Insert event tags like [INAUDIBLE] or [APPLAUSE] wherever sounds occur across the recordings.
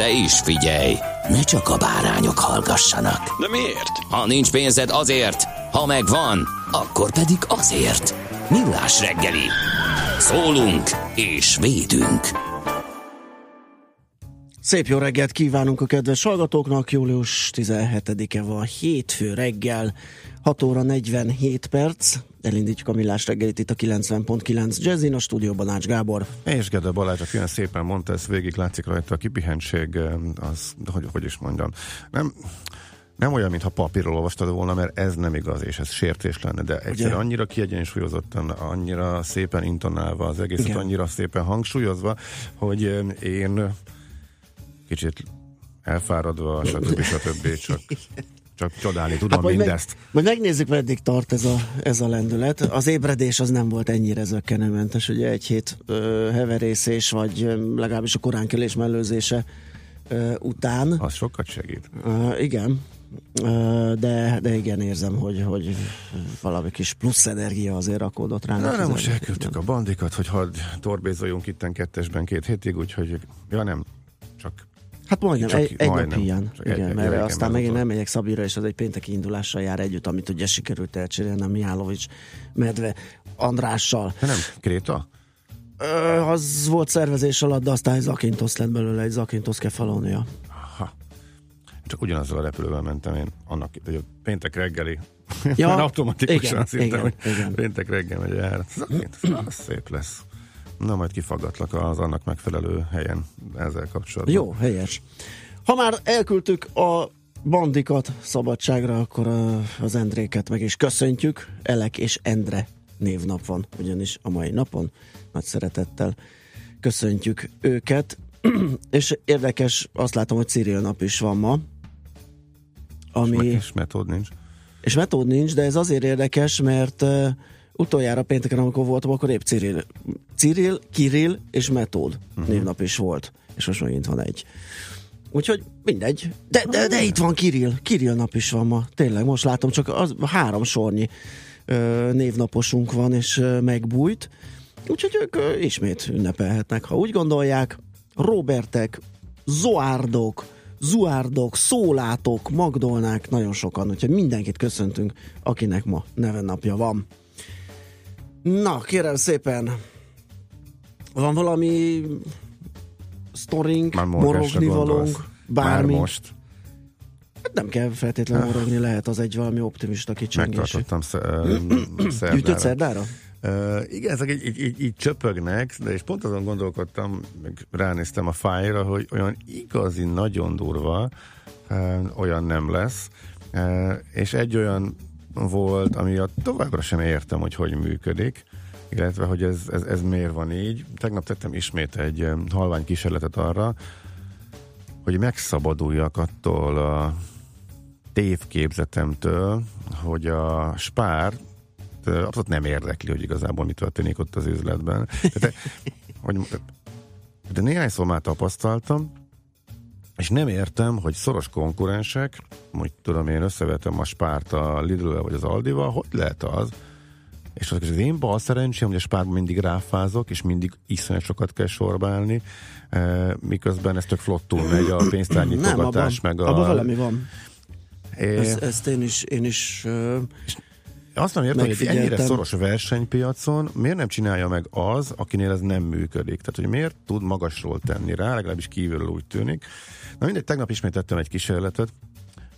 De is figyelj, ne csak a bárányok hallgassanak. De miért? Ha nincs pénzed azért, ha megvan, akkor pedig azért. Millás reggeli. Szólunk és védünk. Szép jó reggelt kívánunk a kedves hallgatóknak, július 17-e van, hétfő reggel, 6 óra 47 perc, elindítjuk a millás reggelit itt a 90.9 Jazzin, a stúdióban Ács Gábor. És Gede Balázs, aki olyan szépen mondta, ez végig látszik rajta a kipihentség, az, hogy, hogy is mondjam, nem, nem olyan, mintha papírról olvastad volna, mert ez nem igaz, és ez sértés lenne, de egyszerűen annyira kiegyensúlyozottan, annyira szépen intonálva az egészet, Igen. annyira szépen hangsúlyozva, hogy én kicsit elfáradva, stb. stb. csak csak csodálni tudom hát mindezt. Meg, majd megnézzük, meddig tart ez a, ez a lendület. Az ébredés az nem volt ennyire zöggenőmentes, ugye egy hét ö, heverészés, vagy ö, legalábbis a koránkelés mellőzése ö, után. Az sokat segít. Ö, igen, de, de igen, érzem, hogy, hogy valami kis plusz energia azért rakódott ránk. Na, nem, most elküldtük a bandikat, hogy hadd torbézoljunk itten kettesben két hétig, úgyhogy ja nem, Hát majdnem, Csak egy, egy majdnem. nap hiány. Igen, egy, mert aztán megint nem megyek Szabira, és az egy pénteki indulással jár együtt, amit ugye sikerült elcserélni a Mihálovics medve Andrással. De nem Kréta? Ö, az volt szervezés alatt, de aztán egy Zakintosz lett belőle, egy Zakintosz Kefalonia. Ha. Csak ugyanazzal a repülővel mentem én, annak, hogy a péntek reggeli, ja, mert [LAUGHS] automatikusan igen, szinte, igen, hogy igen. péntek reggel megy el. Az szép lesz. Na, majd kifaggatlak az annak megfelelő helyen ezzel kapcsolatban. Jó, helyes. Ha már elküldtük a bandikat szabadságra, akkor az Endréket meg is köszöntjük. Elek és Endre névnap van, ugyanis a mai napon nagy szeretettel köszöntjük őket. [CLEARS THROAT] és érdekes, azt látom, hogy Cyril nap is van ma. Ami... És metód nincs. És metód nincs, de ez azért érdekes, mert utoljára pénteken, amikor voltam, akkor épp Cyril, Cyril Kirill és Metód uh-huh. névnap is volt. És most megint van egy. Úgyhogy mindegy. De, de, de itt van Kirill. Kirill nap is van ma. Tényleg, most látom, csak az három sornyi ö, névnaposunk van, és ö, megbújt. Úgyhogy ők ö, ismét ünnepelhetnek, ha úgy gondolják. Robertek, Zoárdok, Zuárdok, Szólátok, Magdolnák, nagyon sokan, úgyhogy mindenkit köszöntünk, akinek ma nevennapja van. Na, kérem szépen, van valami sztorink, morogni valónk, bármi? Már most. Hát nem kell feltétlenül morogni, lehet az egy valami optimista kicsengés. Megtartottam szerdára. Gyűjtött szerdára? Uh, igen, ezek így, így, így, így csöpögnek, de és pont azon gondolkodtam, meg ránéztem a fájra, hogy olyan igazi, nagyon durva, uh, olyan nem lesz. Uh, és egy olyan volt, ami a továbbra sem értem, hogy hogy működik, illetve hogy ez, ez, ez miért van így. Tegnap tettem ismét egy halvány kísérletet arra, hogy megszabaduljak attól a tévképzetemtől, hogy a spár abszolút nem érdekli, hogy igazából mi történik ott az üzletben. De, hogy, de néhányszor már tapasztaltam, és nem értem, hogy szoros konkurensek, hogy tudom én összevetem a spárt a lidl vagy az Aldival, hogy lehet az, és az, az én bal szerencsém, hogy a spárban mindig ráfázok, és mindig iszonyat sokat kell sorbálni, e, miközben ez tök flottul megy a pénztárnyitogatás, meg a... Abban valami van. É, ezt, ezt én is, én is. Azt nem értem, hogy egy ennyire szoros versenypiacon miért nem csinálja meg az, akinél ez nem működik. Tehát, hogy miért tud magasról tenni rá, legalábbis kívülről úgy tűnik. Na mindegy, tegnap ismét tettem egy kísérletet,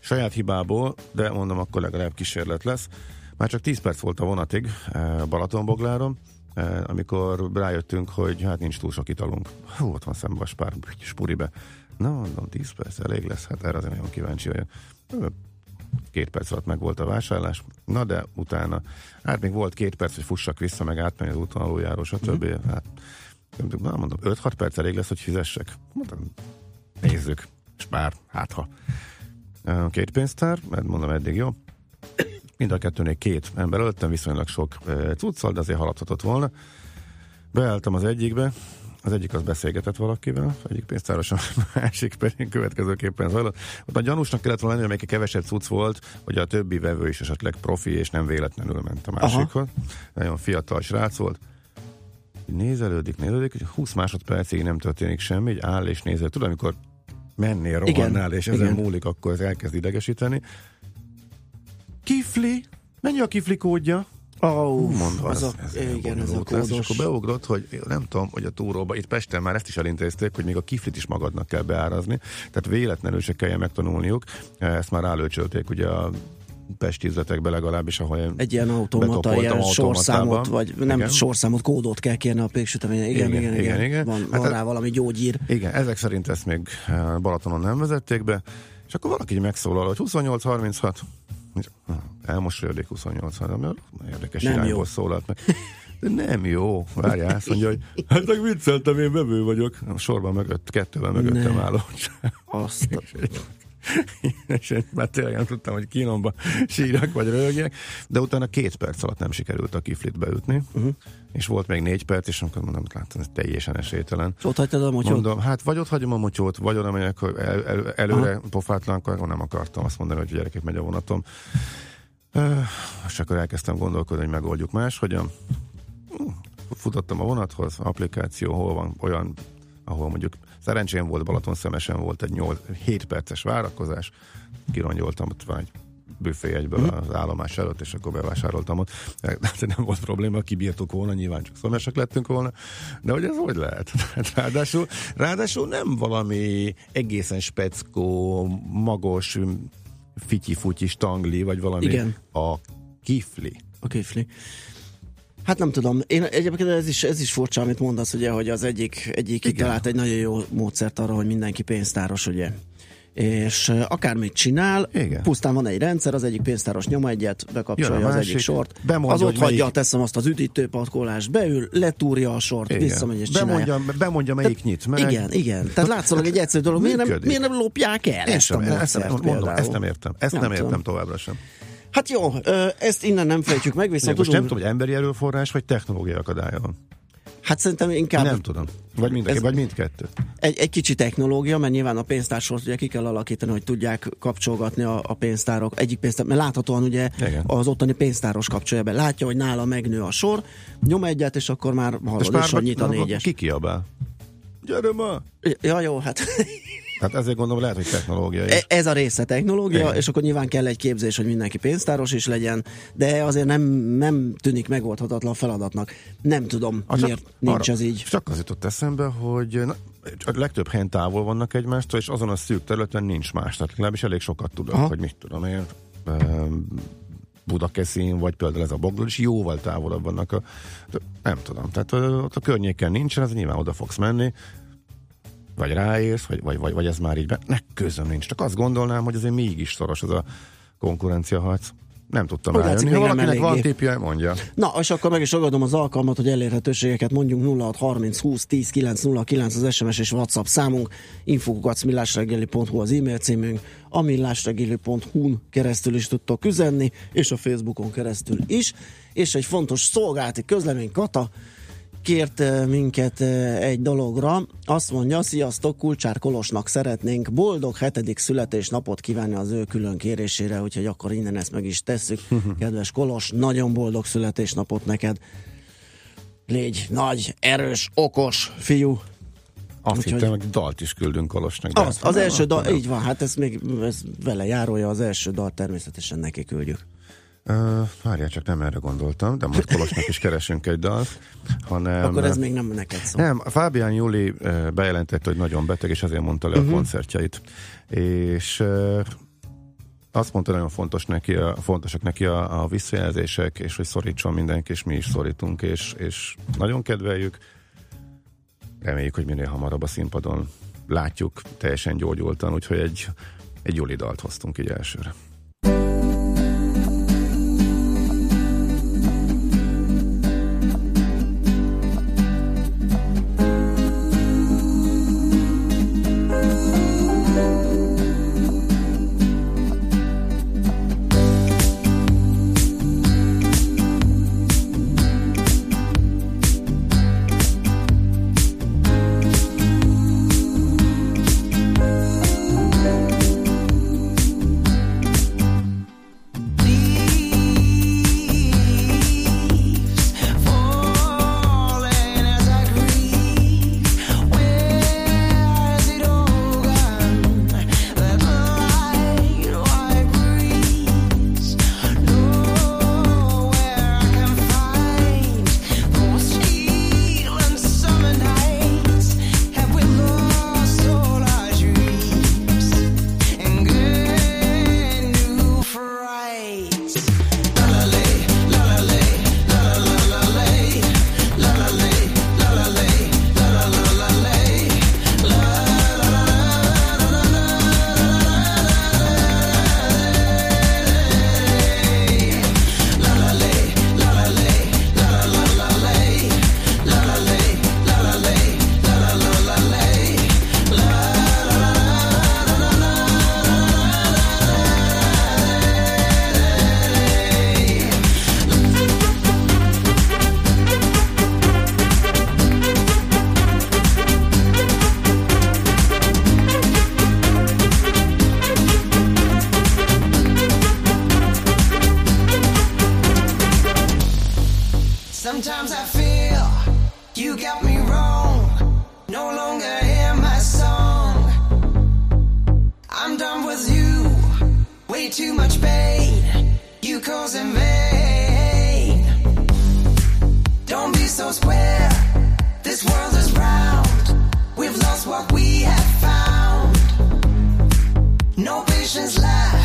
saját hibából, de mondom, akkor legalább kísérlet lesz. Már csak 10 perc volt a vonatig eh, Balatonbogláron, eh, amikor rájöttünk, hogy hát nincs túl sok italunk. Hú, ott van szembe a spár, spuribe. Na, mondom, 10 perc elég lesz, hát erre azért nagyon kíváncsi vagyok. Két perc alatt meg volt a vásárlás, na de utána, hát még volt két perc, hogy fussak vissza, meg átmenni az úton aluljáró, stb. Mm-hmm. Hát, na, mondom, 5-6 perc elég lesz, hogy fizessek. Mondom, nézzük, és már, hát ha. Két pénztár, mert mondom, eddig jó. Mind a kettőnél két ember öltem, viszonylag sok cuccal, de azért haladhatott volna. Beálltam az egyikbe, az egyik az beszélgetett valakivel, egyik pénztáros, a másik pedig következőképpen zajlott. Ott a gyanúsnak kellett volna lenni, amelyik kevesebb cucc volt, hogy a többi vevő is esetleg profi, és nem véletlenül ment a másikhoz. Nagyon fiatal srác volt. Nézelődik, nézelődik, hogy 20 másodpercig nem történik semmi, így áll és nézel. Tudod, amikor mennél, rohannál, és ezen igen. múlik, akkor ez elkezd idegesíteni. Kifli! Mennyi a kifli kódja? Oh, Mondva, az ez, a, ez igen, ez a bonyolult lesz, És kódos. akkor beugrott, hogy nem tudom, hogy a túróba, itt Pesten már ezt is elintézték, hogy még a kiflit is magadnak kell beárazni, tehát véletlenül se kelljen megtanulniuk. Ezt már rálőcsölték ugye a pesti üzletekbe legalábbis, ahol én Egy ilyen automata, ilyen sorszámot, vagy nem Igen. sorszámot, kódot kell kérni a péksüteményen. Igen, igen, igen, igen, igen. Van, Hát van ez- rá valami gyógyír. Igen, ezek szerint ezt még eh, Balatonon nem vezették be, és akkor valaki megszólal, hogy 28-36, elmosolyodik 28 mert érdekes Nem irányból jó. szólalt meg. De nem jó. Várjál, azt mondja, hogy [LAUGHS] hát meg vicceltem, én vevő vagyok. A sorban mögött, kettővel mögöttem Ne. álló. Azt, [LAUGHS] [LAUGHS] és én már tényleg nem tudtam, hogy kínomba sírjak vagy rögjek, de utána két perc alatt nem sikerült a kiflit beütni, uh-huh. és volt még négy perc, és amikor mondom, láttam, ez teljesen esélytelen. és ott hagytad a motyót? Mondom, hát vagy ott hagyom a motyót, vagy oda megyek, hogy el, el, előre Aha. pofátlan, akkor nem akartam azt mondani, hogy gyerekek, megy a vonatom. Uh, és akkor elkezdtem gondolkodni, hogy megoldjuk máshogyan. Hm, Futottam a vonathoz, applikáció, hol van olyan, ahol mondjuk szerencsém volt, Balaton szemesen volt egy 8, 7 perces várakozás, kirongyoltam, ott van egy büfé egyből az állomás előtt, és akkor bevásároltam ott. De nem volt probléma, kibírtuk volna, nyilván csak szomesek lettünk volna. De hogy ez hogy lehet? [LAUGHS] Hát ráadásul, ráadásul nem valami egészen speckó, magos, fityi-futyi stangli, vagy valami Igen. a kifli. A kifli. Hát nem tudom. Én egyébként ez is, ez is furcsa, amit mondasz, ugye, hogy az egyik, egyik Igen. talált egy nagyon jó módszert arra, hogy mindenki pénztáros, ugye. És akármit csinál, Igen. pusztán van egy rendszer, az egyik pénztáros nyom egyet, bekapcsolja a az egyik sort, bemondja, az ott hagyja, melyik- teszem azt az üdítőpatkolást, beül, letúrja a sort, Igen. visszamegy és csinálja. bemondja, bemondja, melyik nyit meg. Igen, igen. Tehát látszólag egy egyszerű dolog. Miért nem, miért nem lopják el Én ezt a sem, ezt, módszert nem, mondom, ezt nem értem. Ezt nem, Nem értem továbbra sem. Hát jó, ezt innen nem fejtjük meg, viszont Most nem tudom, hogy emberi erőforrás vagy technológiai akadálya van. hát szerintem inkább Nem tudom. Vagy, mind, Ez- vagy mindkettő. egy, egy kicsi technológia, mert nyilván a pénztársort ugye ki kell alakítani, hogy tudják kapcsolgatni a, a pénztárok. Egyik pénztár, mert láthatóan ugye Igen. az ottani pénztáros kapcsolja be. Látja, hogy nála megnő a sor, nyom egyet, és akkor már hallod, és nyit a négyes. Ki kiabál? Gyere ma! Ja, jó, hát Hát ezért gondolom, lehet, hogy technológia is. E- Ez a része technológia, Igen. és akkor nyilván kell egy képzés, hogy mindenki pénztáros is legyen, de azért nem, nem tűnik megoldhatatlan feladatnak. Nem tudom, csak miért nincs arra- az így. Csak az jutott eszembe, hogy na, a legtöbb helyen távol vannak egymástól, és azon a szűk területen nincs más. Tehát legalábbis elég sokat tudok, Aha. hogy mit tudom én. Um, Budakeszin, vagy például ez a Boglod, is jóval távolabb vannak a, nem tudom, tehát ott a környéken nincsen, ez nyilván oda fogsz menni, vagy ráérsz, vagy, vagy, vagy, vagy ez már így, be- ne közöm nincs. Csak azt gondolnám, hogy azért mégis szoros az a konkurencia harc. Nem tudtam Úgy látszik, rájönni. Ha valakinek van tipje, mondja. Na, és akkor meg is ragadom az alkalmat, hogy elérhetőségeket mondjunk 06 30 20 10 909 az SMS és WhatsApp számunk, infokukacmillásreggeli.hu az e-mail címünk, a millásreggeli.hu-n keresztül is tudtok üzenni, és a Facebookon keresztül is. És egy fontos szolgálati közlemény, Kata, kért eh, minket eh, egy dologra. Azt mondja, sziasztok, Kulcsár Kolosnak szeretnénk boldog hetedik születésnapot kívánni az ő külön kérésére, úgyhogy akkor innen ezt meg is tesszük. [LAUGHS] Kedves Kolos, nagyon boldog születésnapot neked. Légy nagy, erős, okos fiú. Azt Úgyhogy- hittem, hogy dalt is küldünk Kolosnak. de Az, hát az első dal, így van, hát ez még ez vele járója, az első dal természetesen neki küldjük. Uh, várjál, csak nem erre gondoltam, de most Kolosnak is keresünk egy dalt, hanem... Akkor ez még nem neked szól. Nem, Fábián Júli bejelentette, hogy nagyon beteg, és azért mondta le uh-huh. a koncertjeit. És uh, azt mondta, nagyon fontos neki a, fontosak neki a, a visszajelzések, és hogy szorítson mindenki, és mi is szorítunk, és, és nagyon kedveljük. Reméljük, hogy minél hamarabb a színpadon látjuk teljesen gyógyultan, úgyhogy egy, egy Juli dalt hoztunk így elsőre. what we have found. No visions left.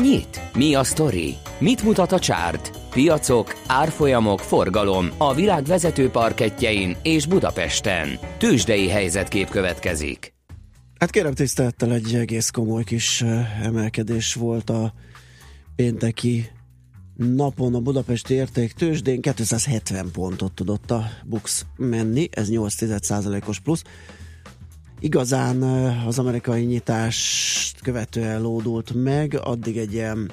Nyit? Mi a sztori? Mit mutat a csárt? Piacok, árfolyamok, forgalom a világ vezető parketjein és Budapesten. Tősdei helyzetkép következik. Hát kérem tisztelettel egy egész komoly kis emelkedés volt a pénteki napon a Budapesti érték tőzsdén 270 pontot tudott a Bux menni, ez 8% os plusz. Igazán az amerikai nyitást követően lódult meg, addig egy ilyen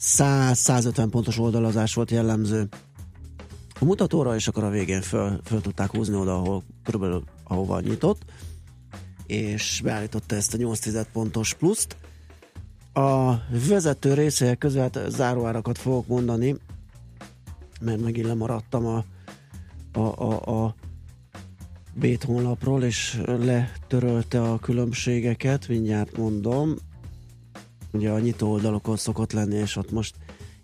100-150 pontos oldalazás volt jellemző a mutatóra, és akkor a végén föl, föl tudták húzni oda, ahol körülbelül ahova nyitott, és beállította ezt a 8 pontos pluszt. A vezető részek közül hát záróárakat fogok mondani, mert megint lemaradtam a, a, a, a Bét honlapról, és letörölte a különbségeket, mindjárt mondom. Ugye a nyitó oldalokon szokott lenni, és ott most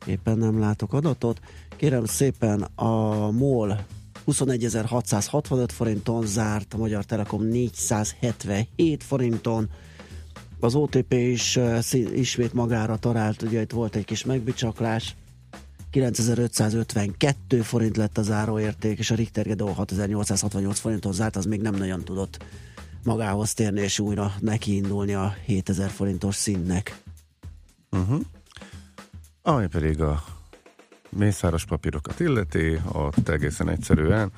éppen nem látok adatot. Kérem szépen a MOL 21.665 forinton zárt, a Magyar Telekom 477 forinton, az OTP is uh, ismét magára talált, ugye itt volt egy kis megbicsaklás, 9552 forint lett a záróérték, és a Richter Gedeon 6868 forinton zárt, az még nem nagyon tudott magához térni, és újra neki indulni a 7000 forintos színnek. Uh-huh. Ami pedig a mészáros papírokat illeti, ott egészen egyszerűen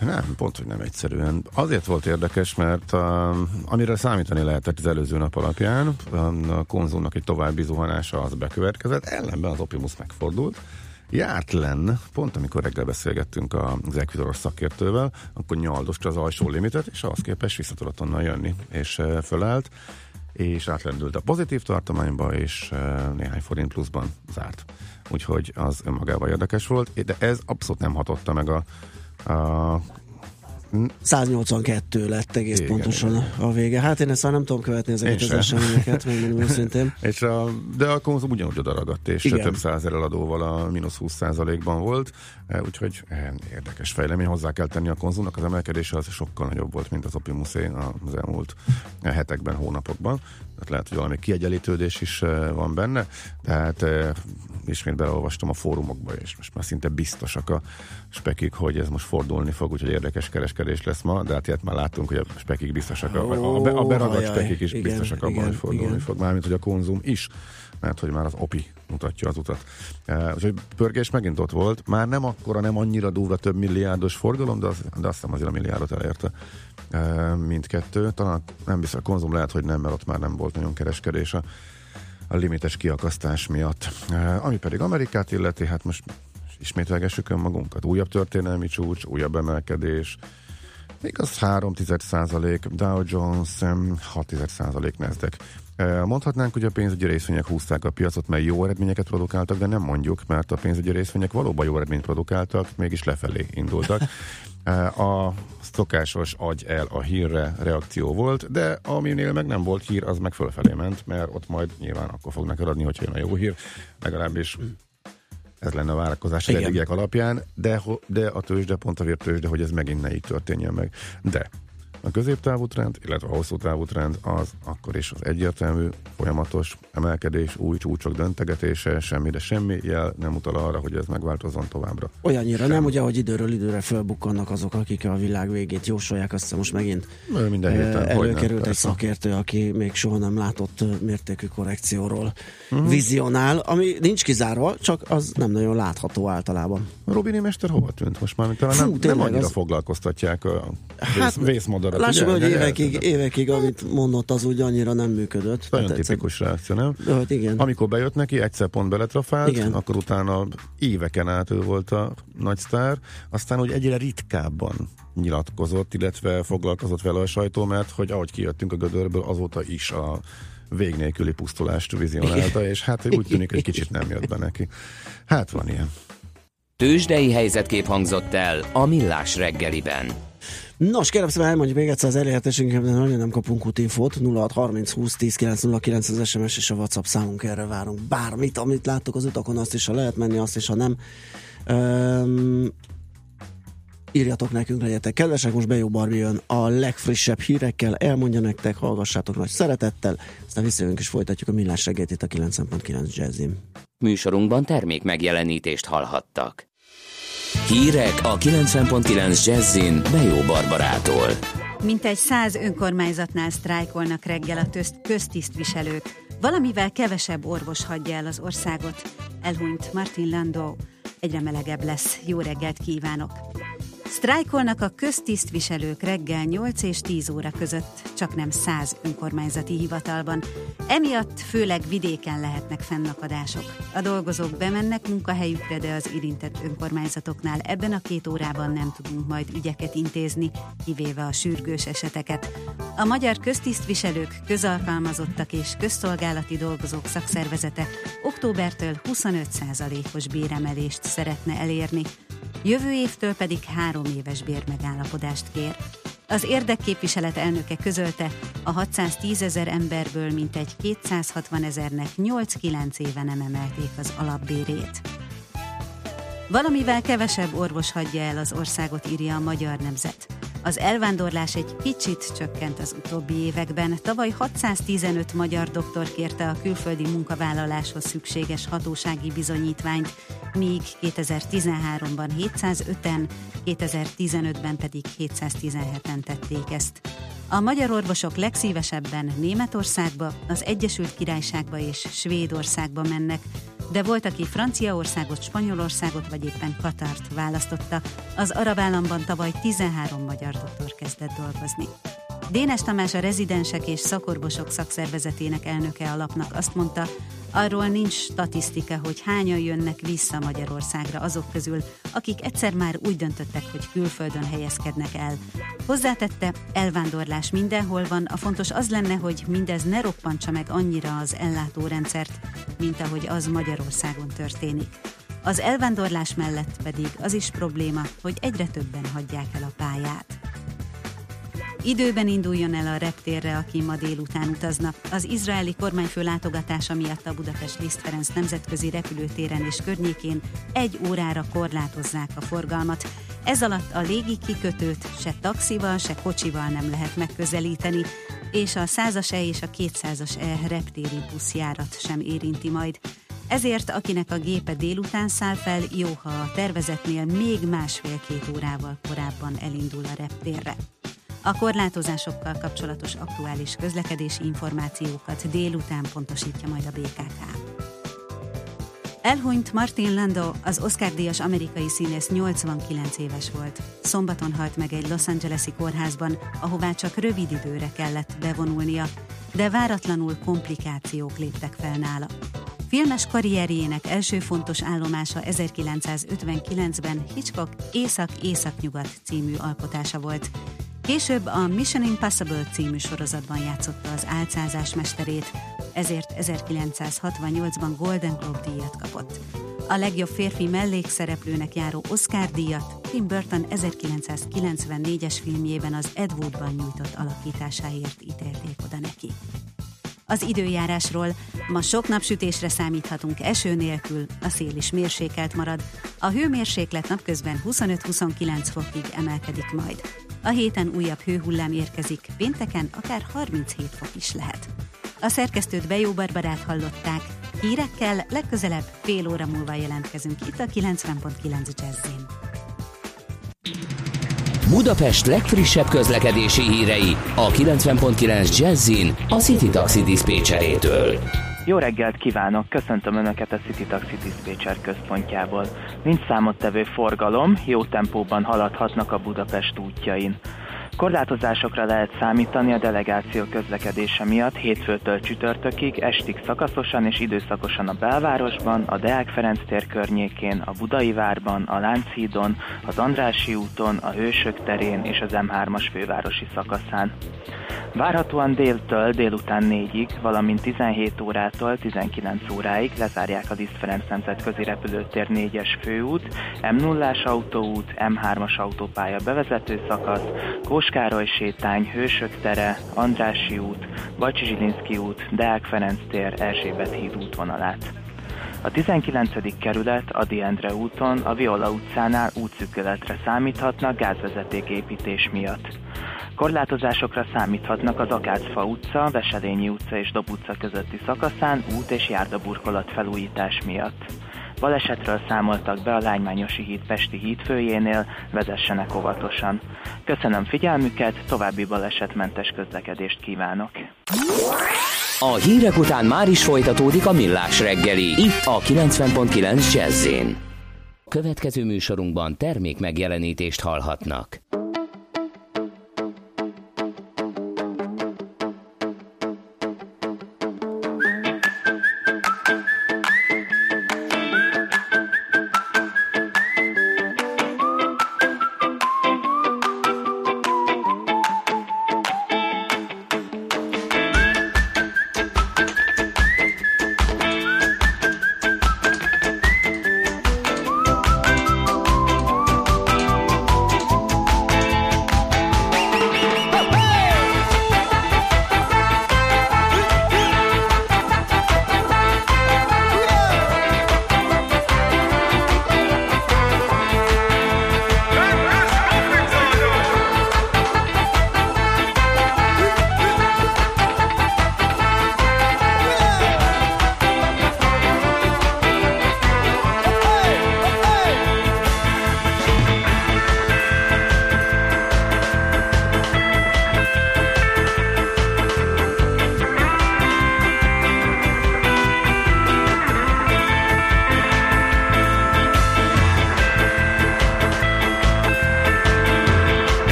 nem, pont, hogy nem egyszerűen. Azért volt érdekes, mert uh, amire számítani lehetett az előző nap alapján, a konzulnak egy további zuhanása az bekövetkezett, ellenben az Opimus megfordult, járt lenn, pont amikor reggel beszélgettünk az Equidoros szakértővel, akkor nyaldosta az alsó limitet, és ahhoz képest vissza onnan jönni, és uh, fölállt, és átlendült a pozitív tartományba, és uh, néhány forint pluszban zárt. Úgyhogy az önmagában érdekes volt, de ez abszolút nem hatotta meg a a 182 lett egész igen, pontosan igen. a vége. Hát én ezt már nem tudom követni ezeket az eseményeket, megmondom őszintén. [LAUGHS] és a, de a konzum ugyanúgy oda ragadt, és igen. több százer eladóval a mínusz 20 ban volt, úgyhogy eh, érdekes fejlemény. Hozzá kell tenni a konzumnak, az emelkedése az sokkal nagyobb volt, mint az Opimusé az elmúlt hetekben, hónapokban. Tehát lehet, hogy valami kiegyenlítődés is eh, van benne, de hát eh, ismét beleolvastam a fórumokba, és most már szinte biztosak a spekik, hogy ez most fordulni fog, úgyhogy érdekes kereskedés lesz ma, de hát ilyet már látunk, hogy a spekik biztosak, a, a, a beragadt spekik is igen, biztosak abban, igen, hogy fordulni igen. fog, mármint, hogy a konzum is, mert hogy már az OPI mutatja az utat. Uh, úgyhogy pörgés megint ott volt, már nem akkora, nem annyira durva több milliárdos forgalom, de, az, de azt hiszem azért a milliárdot elérte uh, mindkettő. Talán nem biztos, a konzum lehet, hogy nem, mert ott már nem volt nagyon kereskedés a a limites kiakasztás miatt. Ami pedig Amerikát illeti, hát most ismételgessük önmagunkat. Újabb történelmi csúcs, újabb emelkedés, igaz 3 százalék, Dow Jones 6 százalék Nasdaq. Mondhatnánk, hogy a pénzügyi részvények húzták a piacot, mert jó eredményeket produkáltak, de nem mondjuk, mert a pénzügyi részvények valóban jó eredményt produkáltak, mégis lefelé indultak. A szokásos agy el a hírre reakció volt, de aminél meg nem volt hír, az meg fölfelé ment, mert ott majd nyilván akkor fognak eladni, hogyha jön a jó hír, legalábbis ez lenne a várakozás eddigiek alapján, de, de a tőzsde, pont a tőzsde, hogy ez megint ne így történjen meg. De a középtávú trend, illetve a hosszú távú trend az akkor is az egyértelmű, folyamatos emelkedés, új csúcsok döntegetése, semmi, de semmi jel nem utal arra, hogy ez megváltozzon továbbra. Olyannyira semmi. nem, ugye, hogy időről időre felbukkannak azok, akik a világ végét jósolják, azt most megint Minden héten, előkerült nem, egy szakértő, aki még soha nem látott mértékű korrekcióról uh-huh. vizionál, ami nincs kizárva, csak az nem nagyon látható általában. Robini mester hova tűnt most már? Talán Fú, nem, nem annyira az... foglalkoztatják a hát, vészmodor Lássuk, hogy évekig, évekig, amit mondott, az úgy annyira nem működött. Nagyon hát tipikus reakció, nem? Hát igen. Amikor bejött neki, egyszer pont beletrafált, igen. akkor utána éveken át ő volt a nagy sztár, aztán úgy egyre ritkábban nyilatkozott, illetve foglalkozott vele a sajtó, mert hogy ahogy kijöttünk a gödörből, azóta is a vég nélküli pusztulást vizionálta, és hát úgy tűnik, hogy kicsit nem jött be neki. Hát van ilyen. Tőzsdei helyzetkép hangzott el a Millás reggeliben. Nos, kérem szépen elmondjuk még egyszer az elérhetésünket, de nagyon nem kapunk útinfót. 0630 20 10 909 az SMS és a WhatsApp számunk erre várunk. Bármit, amit láttok az utakon, azt is, ha lehet menni, azt is, ha nem. Um, írjatok nekünk, legyetek kedvesek, most Bejó Barbi jön a legfrissebb hírekkel, elmondja nektek, hallgassátok nagy szeretettel, aztán visszajövünk és folytatjuk a millás reggelt itt a 9.9 Jazzim. Műsorunkban termék megjelenítést hallhattak. Hírek a 90.9 Jazzin Bejó Barbarától. Mintegy száz önkormányzatnál sztrájkolnak reggel a tözt köztisztviselők. Valamivel kevesebb orvos hagyja el az országot. Elhunyt Martin Landau. Egyre melegebb lesz. Jó reggelt kívánok! Sztrájkolnak a köztisztviselők reggel 8 és 10 óra között, csak nem 100 önkormányzati hivatalban. Emiatt főleg vidéken lehetnek fennakadások. A dolgozók bemennek munkahelyükre, de az érintett önkormányzatoknál ebben a két órában nem tudunk majd ügyeket intézni, kivéve a sürgős eseteket. A magyar köztisztviselők, közalkalmazottak és közszolgálati dolgozók szakszervezete októbertől 25%-os béremelést szeretne elérni, jövő évtől pedig három éves bérmegállapodást kér. Az érdekképviselet elnöke közölte, a 610 ezer emberből mintegy 260 ezernek 8-9 éve nem emelték az alapbérét. Valamivel kevesebb orvos hagyja el az országot, írja a Magyar Nemzet. Az elvándorlás egy kicsit csökkent az utóbbi években. Tavaly 615 magyar doktor kérte a külföldi munkavállaláshoz szükséges hatósági bizonyítványt, míg 2013-ban 705-en, 2015-ben pedig 717-en tették ezt. A magyar orvosok legszívesebben Németországba, az Egyesült Királyságba és Svédországba mennek, de volt, aki Franciaországot, Spanyolországot vagy éppen Katart választotta. Az arab államban tavaly 13 magyar doktor kezdett dolgozni. Dénes Tamás a rezidensek és szakorvosok szakszervezetének elnöke alapnak azt mondta, arról nincs statisztika, hogy hányan jönnek vissza Magyarországra azok közül, akik egyszer már úgy döntöttek, hogy külföldön helyezkednek el. Hozzátette, elvándorlás mindenhol van, a fontos az lenne, hogy mindez ne roppantsa meg annyira az ellátórendszert, mint ahogy az Magyarországon történik. Az elvándorlás mellett pedig az is probléma, hogy egyre többen hagyják el a pályát. Időben induljon el a reptérre, aki ma délután utazna. Az izraeli kormányfő látogatása miatt a Budapest Liszt Ferenc nemzetközi repülőtéren és környékén egy órára korlátozzák a forgalmat. Ez alatt a légi kikötőt se taxival, se kocsival nem lehet megközelíteni, és a százas E és a kétszázas E reptéri buszjárat sem érinti majd. Ezért, akinek a gépe délután száll fel, jó, ha a tervezetnél még másfél-két órával korábban elindul a reptérre. A korlátozásokkal kapcsolatos aktuális közlekedési információkat délután pontosítja majd a BKK. Elhunyt Martin Lando, az Oscar-díjas amerikai színész 89 éves volt. Szombaton halt meg egy Los Angeles-i kórházban, ahová csak rövid időre kellett bevonulnia, de váratlanul komplikációk léptek fel nála. Filmes karrierjének első fontos állomása 1959-ben Hitchcock Észak-Észak-Nyugat című alkotása volt, Később a Mission Impossible című sorozatban játszotta az álcázás mesterét, ezért 1968-ban Golden Globe díjat kapott. A legjobb férfi mellékszereplőnek járó Oscar díjat Tim Burton 1994-es filmjében az Ed Woodban nyújtott alakításáért ítélték oda neki. Az időjárásról ma sok napsütésre számíthatunk eső nélkül, a szél is mérsékelt marad. A hőmérséklet napközben 25-29 fokig emelkedik majd. A héten újabb hőhullám érkezik, pénteken akár 37 fok is lehet. A szerkesztőt Bejó Barbarát hallották, hírekkel legközelebb fél óra múlva jelentkezünk itt a 90.9 Jazzin. Budapest legfrissebb közlekedési hírei a 90.9 Jazzin a City Taxi Dispécsejétől. Jó reggelt kívánok! Köszöntöm Önöket a City Taxi Dispatcher központjából. Nincs számottevő forgalom, jó tempóban haladhatnak a Budapest útjain. Korlátozásokra lehet számítani a delegáció közlekedése miatt hétfőtől csütörtökig, estig szakaszosan és időszakosan a belvárosban, a Deák Ferenc tér környékén, a Budai várban, a Lánchídon, az Andrási úton, a Hősök terén és az M3-as fővárosi szakaszán. Várhatóan déltől délután 4-ig, valamint 17 órától 19 óráig lezárják a Liszt Ferenc nemzetközi repülőtér 4-es főút, M0-ás autóút, M3-as autópálya bevezető szakasz, Kóskároly sétány, Hősök tere, Andrási út, Bacsi Zsilinszki út, Deák Ferenc tér, Erzsébet híd útvonalát. A 19. kerület Adi Endre úton a Viola utcánál útszükületre számíthatnak gázvezeték építés miatt. Korlátozásokra számíthatnak az Akácfa utca, Veselényi utca és Dob utca közötti szakaszán út és járdaburkolat felújítás miatt. Balesetről számoltak be a Lánymányosi híd Pesti hídfőjénél, vezessenek óvatosan. Köszönöm figyelmüket, további balesetmentes közlekedést kívánok! A hírek után már is folytatódik a millás reggeli, itt a 90.9 jazz Következő műsorunkban termék megjelenítést hallhatnak.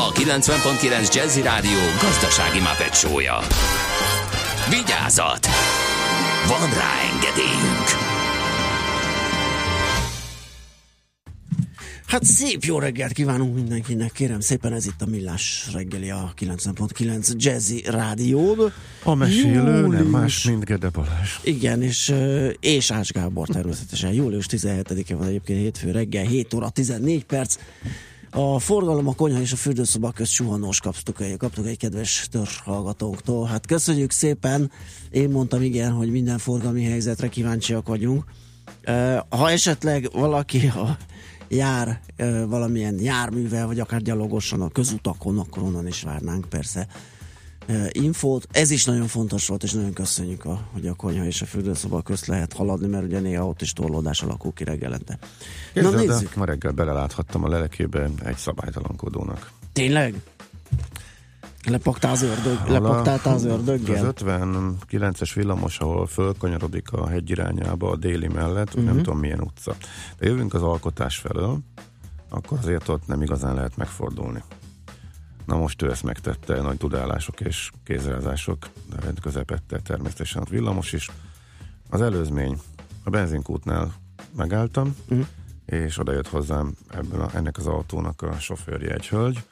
a 90.9 Jazzy Rádió gazdasági mapetsója. Vigyázat! Van rá engedélyünk! Hát szép jó reggelt kívánunk mindenkinek, kérem szépen ez itt a Millás reggeli a 90.9 Jazzy Rádió. A mesélő nem Július. más, mint Gede Balázs. Igen, és, és Ács Gábor természetesen. Július 17-e van egyébként hétfő reggel, 7 óra 14 perc. A forgalom, a konyha és a fürdőszoba közt suhanós kaptuk egy, kaptuk egy kedves törzshallgatónktól. Hát köszönjük szépen. Én mondtam igen, hogy minden forgalmi helyzetre kíváncsiak vagyunk. Ha esetleg valaki a jár valamilyen járművel, vagy akár gyalogosan a közutakon, akkor onnan is várnánk persze infót. Ez is nagyon fontos volt, és nagyon köszönjük, a, hogy a konyha és a fürdőszoba közt lehet haladni, mert ugye néha ott is torlódás alakul ki reggelente. Na Képzeld, de nézzük. ma reggel beleláthattam a lelekébe egy szabálytalankodónak. Tényleg? Lepaktál az ördög, lepaktáltál az Az ördöggel? 59-es villamos, ahol fölkanyarodik a hegy irányába a déli mellett, uh-huh. Mhm. nem tudom milyen utca. De jövünk az alkotás felől, akkor azért ott nem igazán lehet megfordulni. Na most ő ezt megtette, nagy tudálások és kézrázások közepette természetesen a villamos is. Az előzmény, a benzinkútnál megálltam, Mhm. és oda jött hozzám ebben a, ennek az autónak a sofőrje egy hölgy,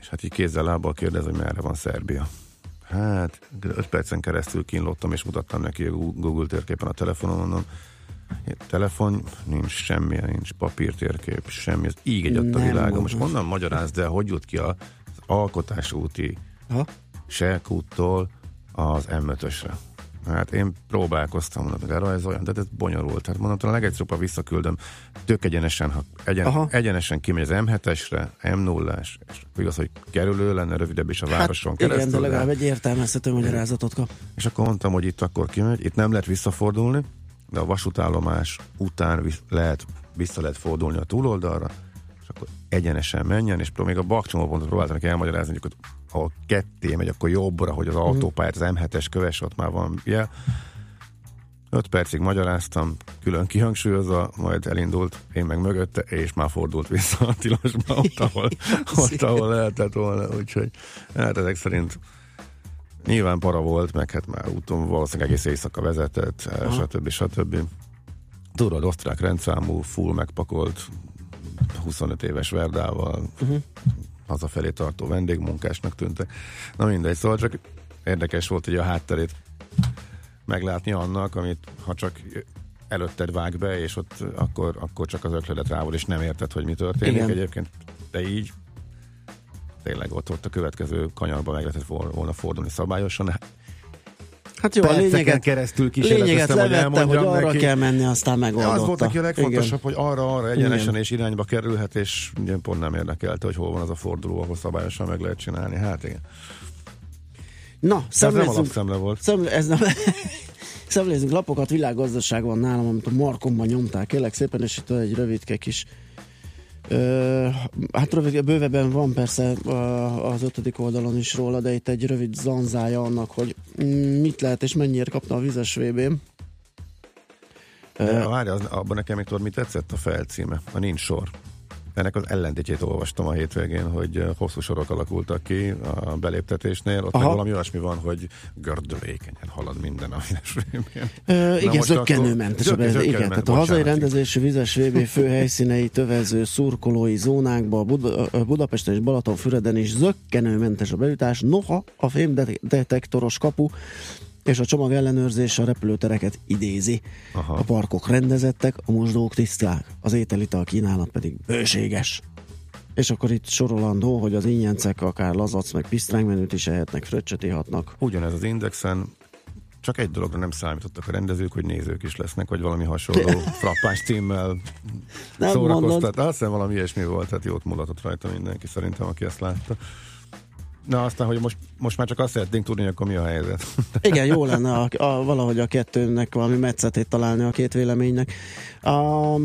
és hát így kézzel lábbal kérdez, hogy merre van Szerbia. Hát, 5 percen keresztül kínlottam, és mutattam neki a Google térképen a telefonon, mondom, telefon, nincs semmi, nincs papírtérkép, semmi, ez így egy a Nem világon. Most mondod. honnan magyarázd el, hogy jut ki az alkotás úti? Selkúttól az M5-ösre. Hát én próbálkoztam, mondom, hogy rajzoljon, de ez bonyolult. Tehát mondom, talán legegyszerűbb, ha visszaküldöm, tök egyenesen, ha egyen, Aha. egyenesen kimegy az M7-esre, M0-ás, és igaz, hogy kerülő lenne rövidebb is a városon hát, igen, keresztül. de legalább egy értelmezhető magyarázatot kap. És akkor mondtam, hogy itt akkor kimegy, itt nem lehet visszafordulni, de a vasútállomás után lehet, vissza lehet fordulni a túloldalra, akkor egyenesen menjen, és még a bakcsomópontot próbáltam neki elmagyarázni, hogy ahol ketté megy, akkor jobbra, hogy az autópályát, az M7-es köves, ott már van jel. Öt percig magyaráztam, külön kihangsúlyozva, majd elindult, én meg mögötte, és már fordult vissza a tilosba, ott, ahol, [LAUGHS] ott, ahol lehetett volna, úgyhogy hát ezek szerint Nyilván para volt, meg hát már úton valószínűleg egész éjszaka vezetett, eh, stb. stb. Tudod, osztrák rendszámú, full megpakolt, 25 éves verdával, uh-huh. hazafelé tartó vendégmunkásnak tűntek. Na mindegy, szóval csak érdekes volt, hogy a hátterét meglátni annak, amit ha csak előtted vág be, és ott akkor, akkor csak az ökledet rávol, és nem érted, hogy mi történik Igen. egyébként, de így tényleg ott, ott a következő kanyarba meg lehetett vol- volna fordulni szabályosan. Hát jó, a lényeget, keresztül lényeget hogy levette, hogy elmondjam arra neki. kell menni, aztán Ja, megoldotta. az volt neki a legfontosabb, Igen. hogy arra-arra egyenesen Igen. és irányba kerülhet, és ugye pont nem érdekelte, hogy hol van az a forduló, ahol szabályosan meg lehet csinálni. Hát igen. Na, De ez nem alapszemle [LAUGHS] volt. szemle, ez nem, szemlézzünk lapokat, világgazdaság van nálam, amit a Markomban nyomták, kérlek szépen, és itt egy rövidke kis hát rövid, bővebben van persze az ötödik oldalon is róla, de itt egy rövid zanzája annak, hogy mit lehet és mennyiért kapna a vizes. De várj, abban nekem még tudod, mi tetszett a felcíme? A nincs sor. Ennek az ellentétjét olvastam a hétvégén, hogy eh, hosszú sorok alakultak ki a beléptetésnél. Ott meg Aha. valami olyasmi van, hogy gördülékenyen halad minden a vizes igen, zöggenőmentes. Zög- Zög, igen, tehát a hazai rendezésű vizes VB fő helyszínei tövező szurkolói zónákba Buda, ö, Budapesten és Balatonfüreden is zöggenőmentes a bejutás, noha a fémdetektoros kapu és a csomag ellenőrzés a repülőtereket idézi. Aha. A parkok rendezettek, a mosdók tiszták, az ételital kínálat pedig bőséges. És akkor itt sorolandó, hogy az ingyencek akár lazac, meg pisztránymenüt is ehetnek, fröccsöt ihatnak. Ugyanez az indexen csak egy dologra nem számítottak a rendezők, hogy nézők is lesznek, vagy valami hasonló [LAUGHS] frappás címmel Nem szórakoztat. Azt hiszem valami ilyesmi volt, tehát jót mulatott rajta mindenki szerintem, aki ezt látta. Na aztán, hogy most, most már csak azt szeretnénk tudni, akkor mi a helyzet. [LAUGHS] Igen, jó lenne a, a, valahogy a kettőnek valami metszetét találni a két véleménynek. A,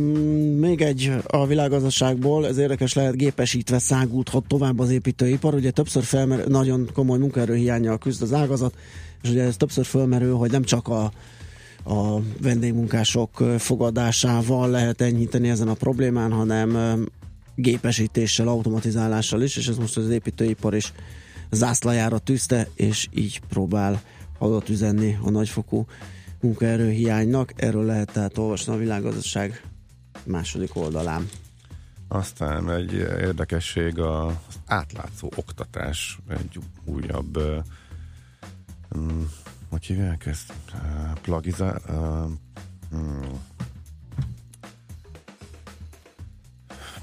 még egy a világgazdaságból, ez érdekes lehet, gépesítve szágulthat tovább az építőipar. Ugye többször felmerül, nagyon komoly munkaerőhiányjal küzd az ágazat, és ugye ez többször felmerül, hogy nem csak a a vendégmunkások fogadásával lehet enyhíteni ezen a problémán, hanem gépesítéssel, automatizálással is, és ez most az építőipar is zászlajára tűzte, és így próbál hadat üzenni a nagyfokú munkaerőhiánynak. Erről lehet tehát olvasni a világgazdaság második oldalán. Aztán egy érdekesség az átlátszó oktatás, egy újabb um, hogy hívják ezt? Plagizá,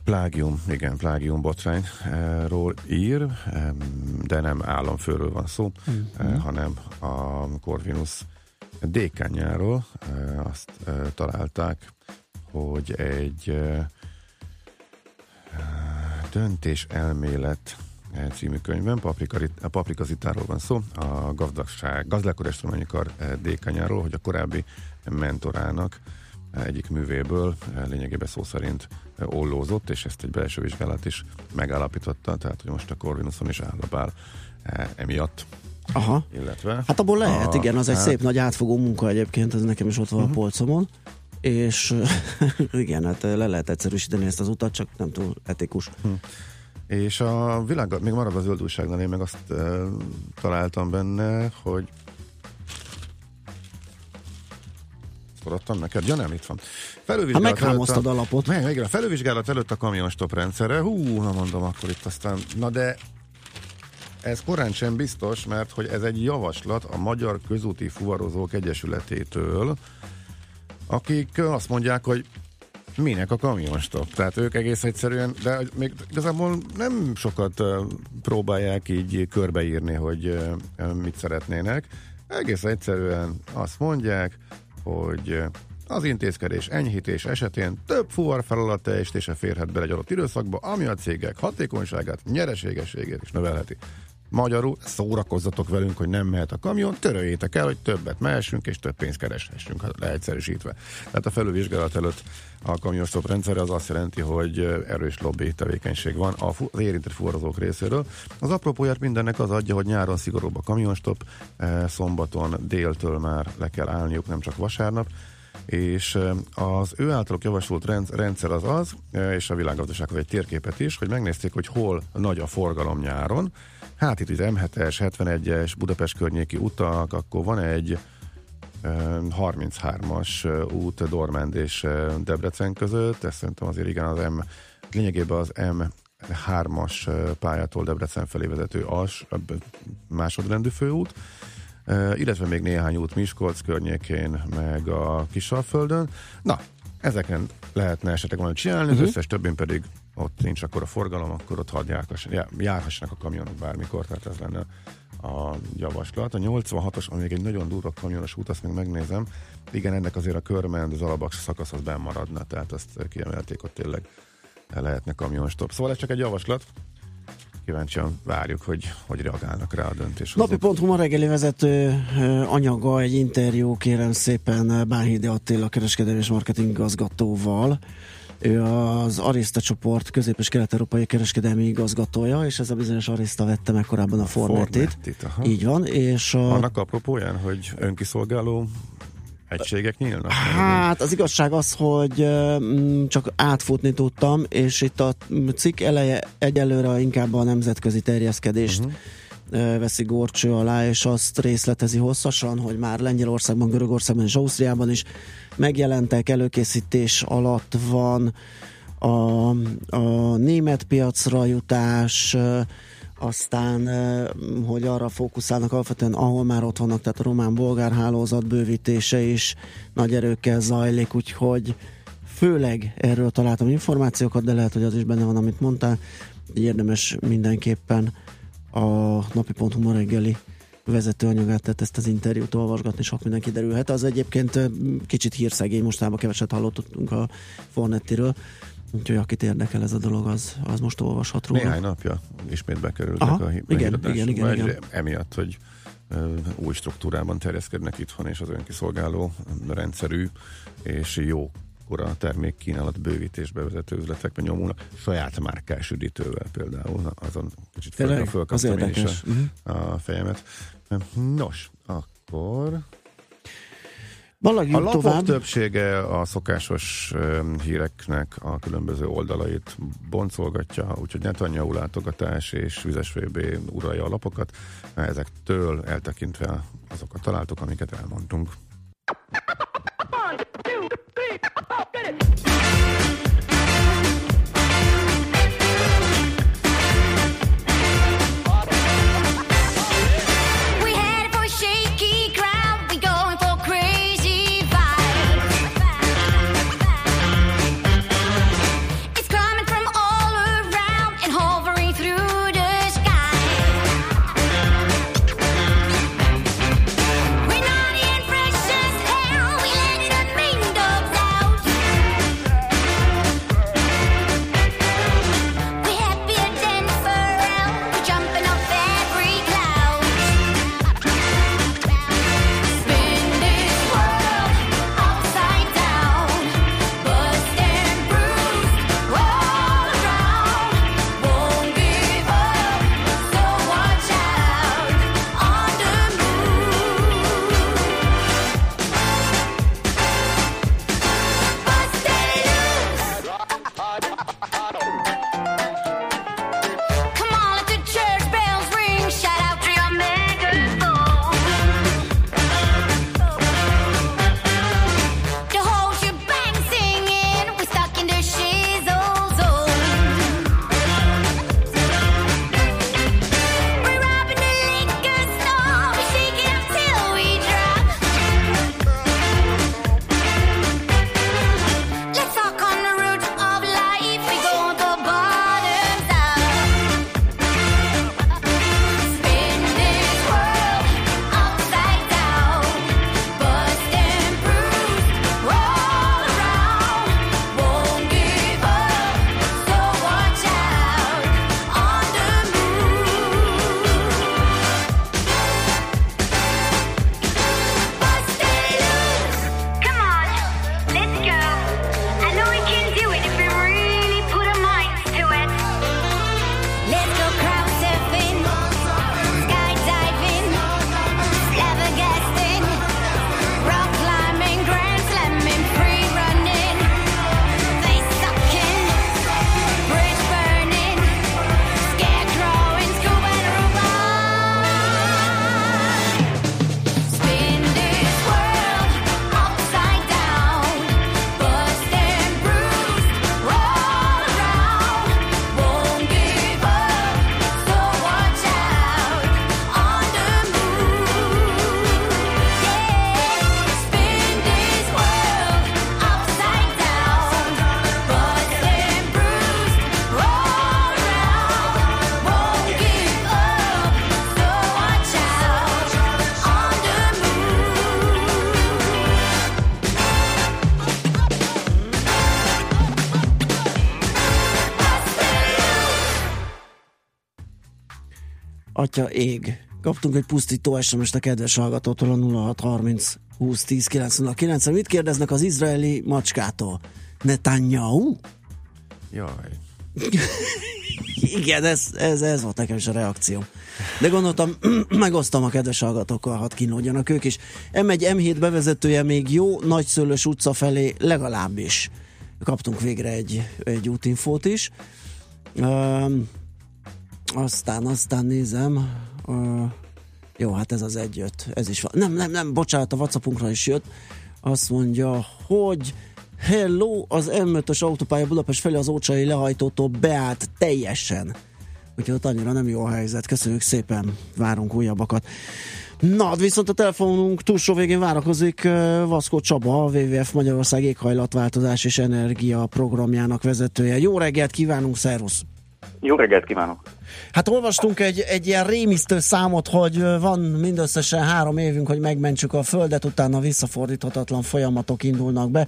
plágium, igen, plágium botrányról ír, em, de nem államfőről van szó, mm-hmm. hanem a Corvinus dékányáról. Eh, Azt eh, találták, hogy egy eh, döntés elmélet eh, című könyvben, a paprikazitáról van szó, a gazdagság, gazdálkodástományi kar eh, dékányáról, hogy a korábbi mentorának eh, egyik művéből eh, lényegében szó szerint eh, ollózott, és ezt egy belső vizsgálat is megállapította, tehát hogy most a Corvinuson is állapál eh, emiatt, Aha. illetve... Hát abból lehet, a- igen, az egy hát- szép nagy átfogó munka egyébként, ez nekem is ott van Mhm. a polcomon, és [LAUGHS] igen, hát le lehet egyszerűsíteni ezt az utat, csak nem túl etikus. És a világ, még marad az zöld újságnál, én meg azt e, találtam benne, hogy Szorodtam neked? Ja nem, itt van. Ha Felülvizsgálat meghámoztad előtt. Meg, igen, a felülvizsgálat előtt a kamionstop rendszerre, hú, na mondom, akkor itt aztán, na de ez korán sem biztos, mert hogy ez egy javaslat a Magyar Közúti Fuvarozók Egyesületétől, akik azt mondják, hogy minek a kamionstop. Tehát ők egész egyszerűen, de még igazából nem sokat próbálják így körbeírni, hogy mit szeretnének. Egész egyszerűen azt mondják, hogy az intézkedés enyhítés esetén több fuvar feladat teljesítése férhet bele egy adott időszakba, ami a cégek hatékonyságát, nyereségességét is növelheti. Magyarul szórakozzatok velünk, hogy nem mehet a kamion, töröljétek el, hogy többet mehessünk és több pénzt kereshessünk, leegyszerűsítve. Tehát a felülvizsgálat előtt a kamionstop rendszerre az azt jelenti, hogy erős lobby tevékenység van a az érintett fuvarozók részéről. Az apropóját mindennek az adja, hogy nyáron szigorúbb a kamionstop, szombaton déltől már le kell állniuk, nem csak vasárnap, és az ő általuk javasolt rend- rendszer az az, és a világgazdasághoz egy térképet is, hogy megnézték, hogy hol nagy a forgalom nyáron. Hát itt az M7-es, 71-es, Budapest környéki utak, akkor van egy 33-as eh, út Dormend és Debrecen között, ez szerintem azért igen az M, lényegében az M3-as eh, pályától Debrecen felé vezető as, másodrendű főút, illetve még néhány út Miskolc környékén, meg a Kisalföldön. Na, ezeken lehetne esetleg valamit csinálni, uh-huh. az összes többén pedig ott nincs akkor a forgalom, akkor ott hadd járhass- já- járhassanak a kamionok bármikor, tehát ez lenne a javaslat. A 86-os, ami még egy nagyon durva kamionos út, azt még megnézem. Igen, ennek azért a körmend, az alabaks szakasz az benn maradna, tehát azt kiemelték, ott tényleg lehetne kamionstop. Szóval ez csak egy javaslat. Kíváncsian várjuk, hogy hogy reagálnak rá a döntéshoz. Napi.hu ma reggeli vezető anyaga egy interjú, kérem szépen Bánhidi Attila kereskedelmi és marketing igazgatóval. Ő az Arista csoport közép- és kelet-európai kereskedelmi igazgatója, és ez a bizonyos Arista vette meg korábban a Fornetit. Fornetit. Így van, és a, Annak apropóján, hogy önkiszolgáló egységek nyílnak? Hát az igazság az, hogy mm, csak átfutni tudtam, és itt a cikk eleje egyelőre inkább a nemzetközi terjeszkedést uh-huh. veszi górcső alá, és azt részletezi hosszasan, hogy már Lengyelországban, Görögországban és Ausztriában is megjelentek, előkészítés alatt van a, a német piacra jutás, aztán, hogy arra fókuszálnak alapvetően, ahol már ott vannak, tehát a román-bolgár hálózat bővítése is nagy erőkkel zajlik, úgyhogy főleg erről találtam információkat, de lehet, hogy az is benne van, amit mondtál. Érdemes mindenképpen a napi.hu ma reggeli vezetőanyagát, tehát ezt az interjút olvasgatni sok minden kiderülhet. Az egyébként kicsit hírszegény, mostában keveset hallottunk a Fornettiről, úgyhogy akit érdekel ez a dolog, az, az most olvashat róla. Néhány napja ismét bekerültek Aha, a igen, igen, igen, igen. Emiatt, hogy új struktúrában terjeszkednek itthon, és az önkiszolgáló rendszerű és jó kora termékkínálat bővítésbe vezető üzletekben nyomulnak, saját márkás üdítővel például, azon kicsit Tényleg? Az fölkaptam én is a, a fejemet. Nos, akkor Van a lapok tovább. többsége a szokásos híreknek a különböző oldalait boncolgatja, úgyhogy Netanyahu látogatás és Vizes VB uralja a lapokat. Ezektől eltekintve azokat találtuk, amiket elmondtunk. Atya ég. Kaptunk egy pusztító SMS-t a kedves hallgatótól a 0630 20 10 909 Mit kérdeznek az izraeli macskától? Netanyahu? Jaj. [LAUGHS] Igen, ez, ez, ez volt nekem is a reakció. De gondoltam, [CLEARS THROAT] megosztom a kedves hallgatókkal, hadd kínlódjanak ők is. M1, M7 bevezetője még jó, Nagyszőlős utca felé legalábbis. Kaptunk végre egy, egy útinfót is. Um, aztán, aztán nézem. Uh, jó, hát ez az egy jött. Ez is van. Nem, nem, nem, bocsánat, a Whatsappunkra is jött. Azt mondja, hogy hello, az M5-ös autópálya Budapest felé az Ócsai lehajtótól beállt teljesen. Úgyhogy ott annyira nem jó a helyzet. Köszönjük szépen, várunk újabbakat. Na, hát viszont a telefonunk túlsó végén várakozik Vaszkó Csaba, a WWF Magyarország éghajlatváltozás és energia programjának vezetője. Jó reggelt kívánunk, szervusz! Jó reggelt kívánok! Hát olvastunk egy, egy ilyen rémisztő számot, hogy van mindösszesen három évünk, hogy megmentsük a Földet, utána visszafordíthatatlan folyamatok indulnak be.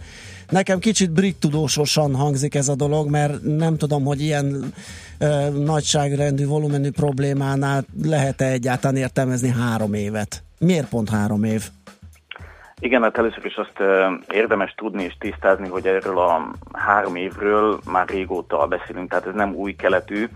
Nekem kicsit brit tudósosan hangzik ez a dolog, mert nem tudom, hogy ilyen ö, nagyságrendű, volumenű problémánál lehet-e egyáltalán értelmezni három évet. Miért pont három év? Igen, hát először is azt érdemes tudni és tisztázni, hogy erről a három évről már régóta beszélünk, tehát ez nem új keletű.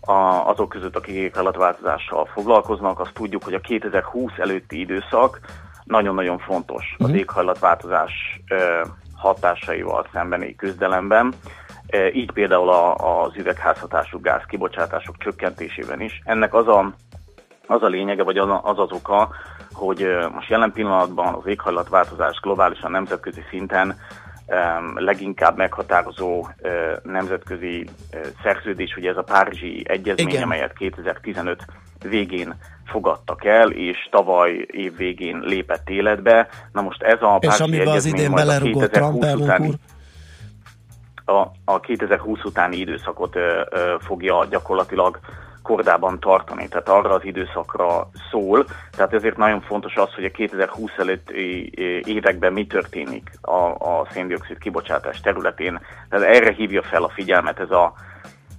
A, azok között, akik éghajlatváltozással foglalkoznak, azt tudjuk, hogy a 2020 előtti időszak nagyon-nagyon fontos az éghajlatváltozás ö, hatásaival szembeni küzdelemben. Így például a, az üvegházhatású gáz kibocsátások csökkentésében is. Ennek az a, az a lényege, vagy az, az az oka, hogy most jelen pillanatban az éghajlatváltozás globálisan nemzetközi szinten leginkább meghatározó nemzetközi szerződés, ugye ez a Párizsi Egyezmény, Igen. amelyet 2015 végén fogadtak el, és tavaly év végén lépett életbe. Na most ez a És Párizsi amiben az Egyezmény idén belerugott Trump 2020 elnök utáni a, a 2020 utáni időszakot ö, ö, fogja gyakorlatilag kordában tartani, tehát arra az időszakra szól. Tehát ezért nagyon fontos az, hogy a 2020 előtti években mi történik a, a széndiokszid kibocsátás területén. Tehát erre hívja fel a figyelmet ez a,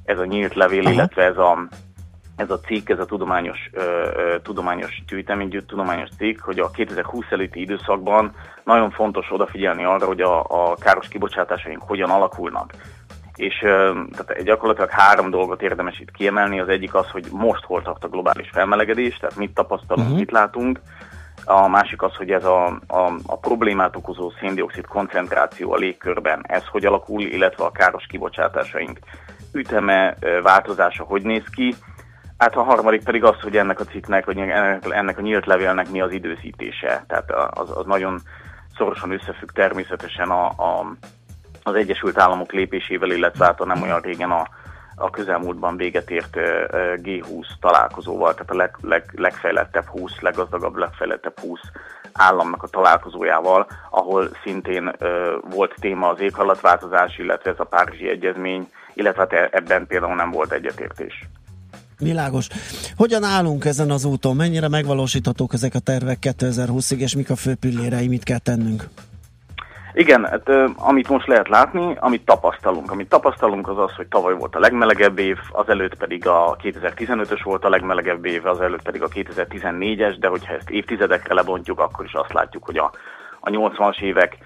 ez a nyílt levél, Aha. illetve ez a, ez a cikk, ez a tudományos, ö, ö, tudományos gyűjtemény, gyű- tudományos cikk, hogy a 2020 előtti időszakban nagyon fontos odafigyelni arra, hogy a, a káros kibocsátásaink hogyan alakulnak. És tehát gyakorlatilag három dolgot érdemes itt kiemelni. Az egyik az, hogy most hol tart a globális felmelegedés, tehát mit tapasztalunk, uh-huh. mit látunk. A másik az, hogy ez a, a, a problémát okozó széndiokszid koncentráció a légkörben, ez hogy alakul, illetve a káros kibocsátásaink üteme, változása hogy néz ki. Hát a harmadik pedig az, hogy ennek a cikknek, vagy ennek, ennek a nyílt levélnek mi az időzítése. Tehát az, az nagyon szorosan összefügg természetesen a, a, az Egyesült Államok lépésével, illetve hát a nem olyan régen a, a közelmúltban véget ért ö, ö, G20 találkozóval, tehát a leg, leg, legfejlettebb 20, leggazdagabb, legfejlettebb 20 államnak a találkozójával, ahol szintén volt téma az éghajlatváltozás, illetve ez a Párizsi Egyezmény, illetve hát e- ebben például nem volt egyetértés. Világos. Hogyan állunk ezen az úton? Mennyire megvalósíthatók ezek a tervek 2020-ig, és mik a fő pillérei, mit kell tennünk? Igen, hát, amit most lehet látni, amit tapasztalunk. Amit tapasztalunk az az, hogy tavaly volt a legmelegebb év, azelőtt pedig a 2015-ös volt a legmelegebb év, azelőtt pedig a 2014-es, de hogyha ezt évtizedekre lebontjuk, akkor is azt látjuk, hogy a, a 80-as évek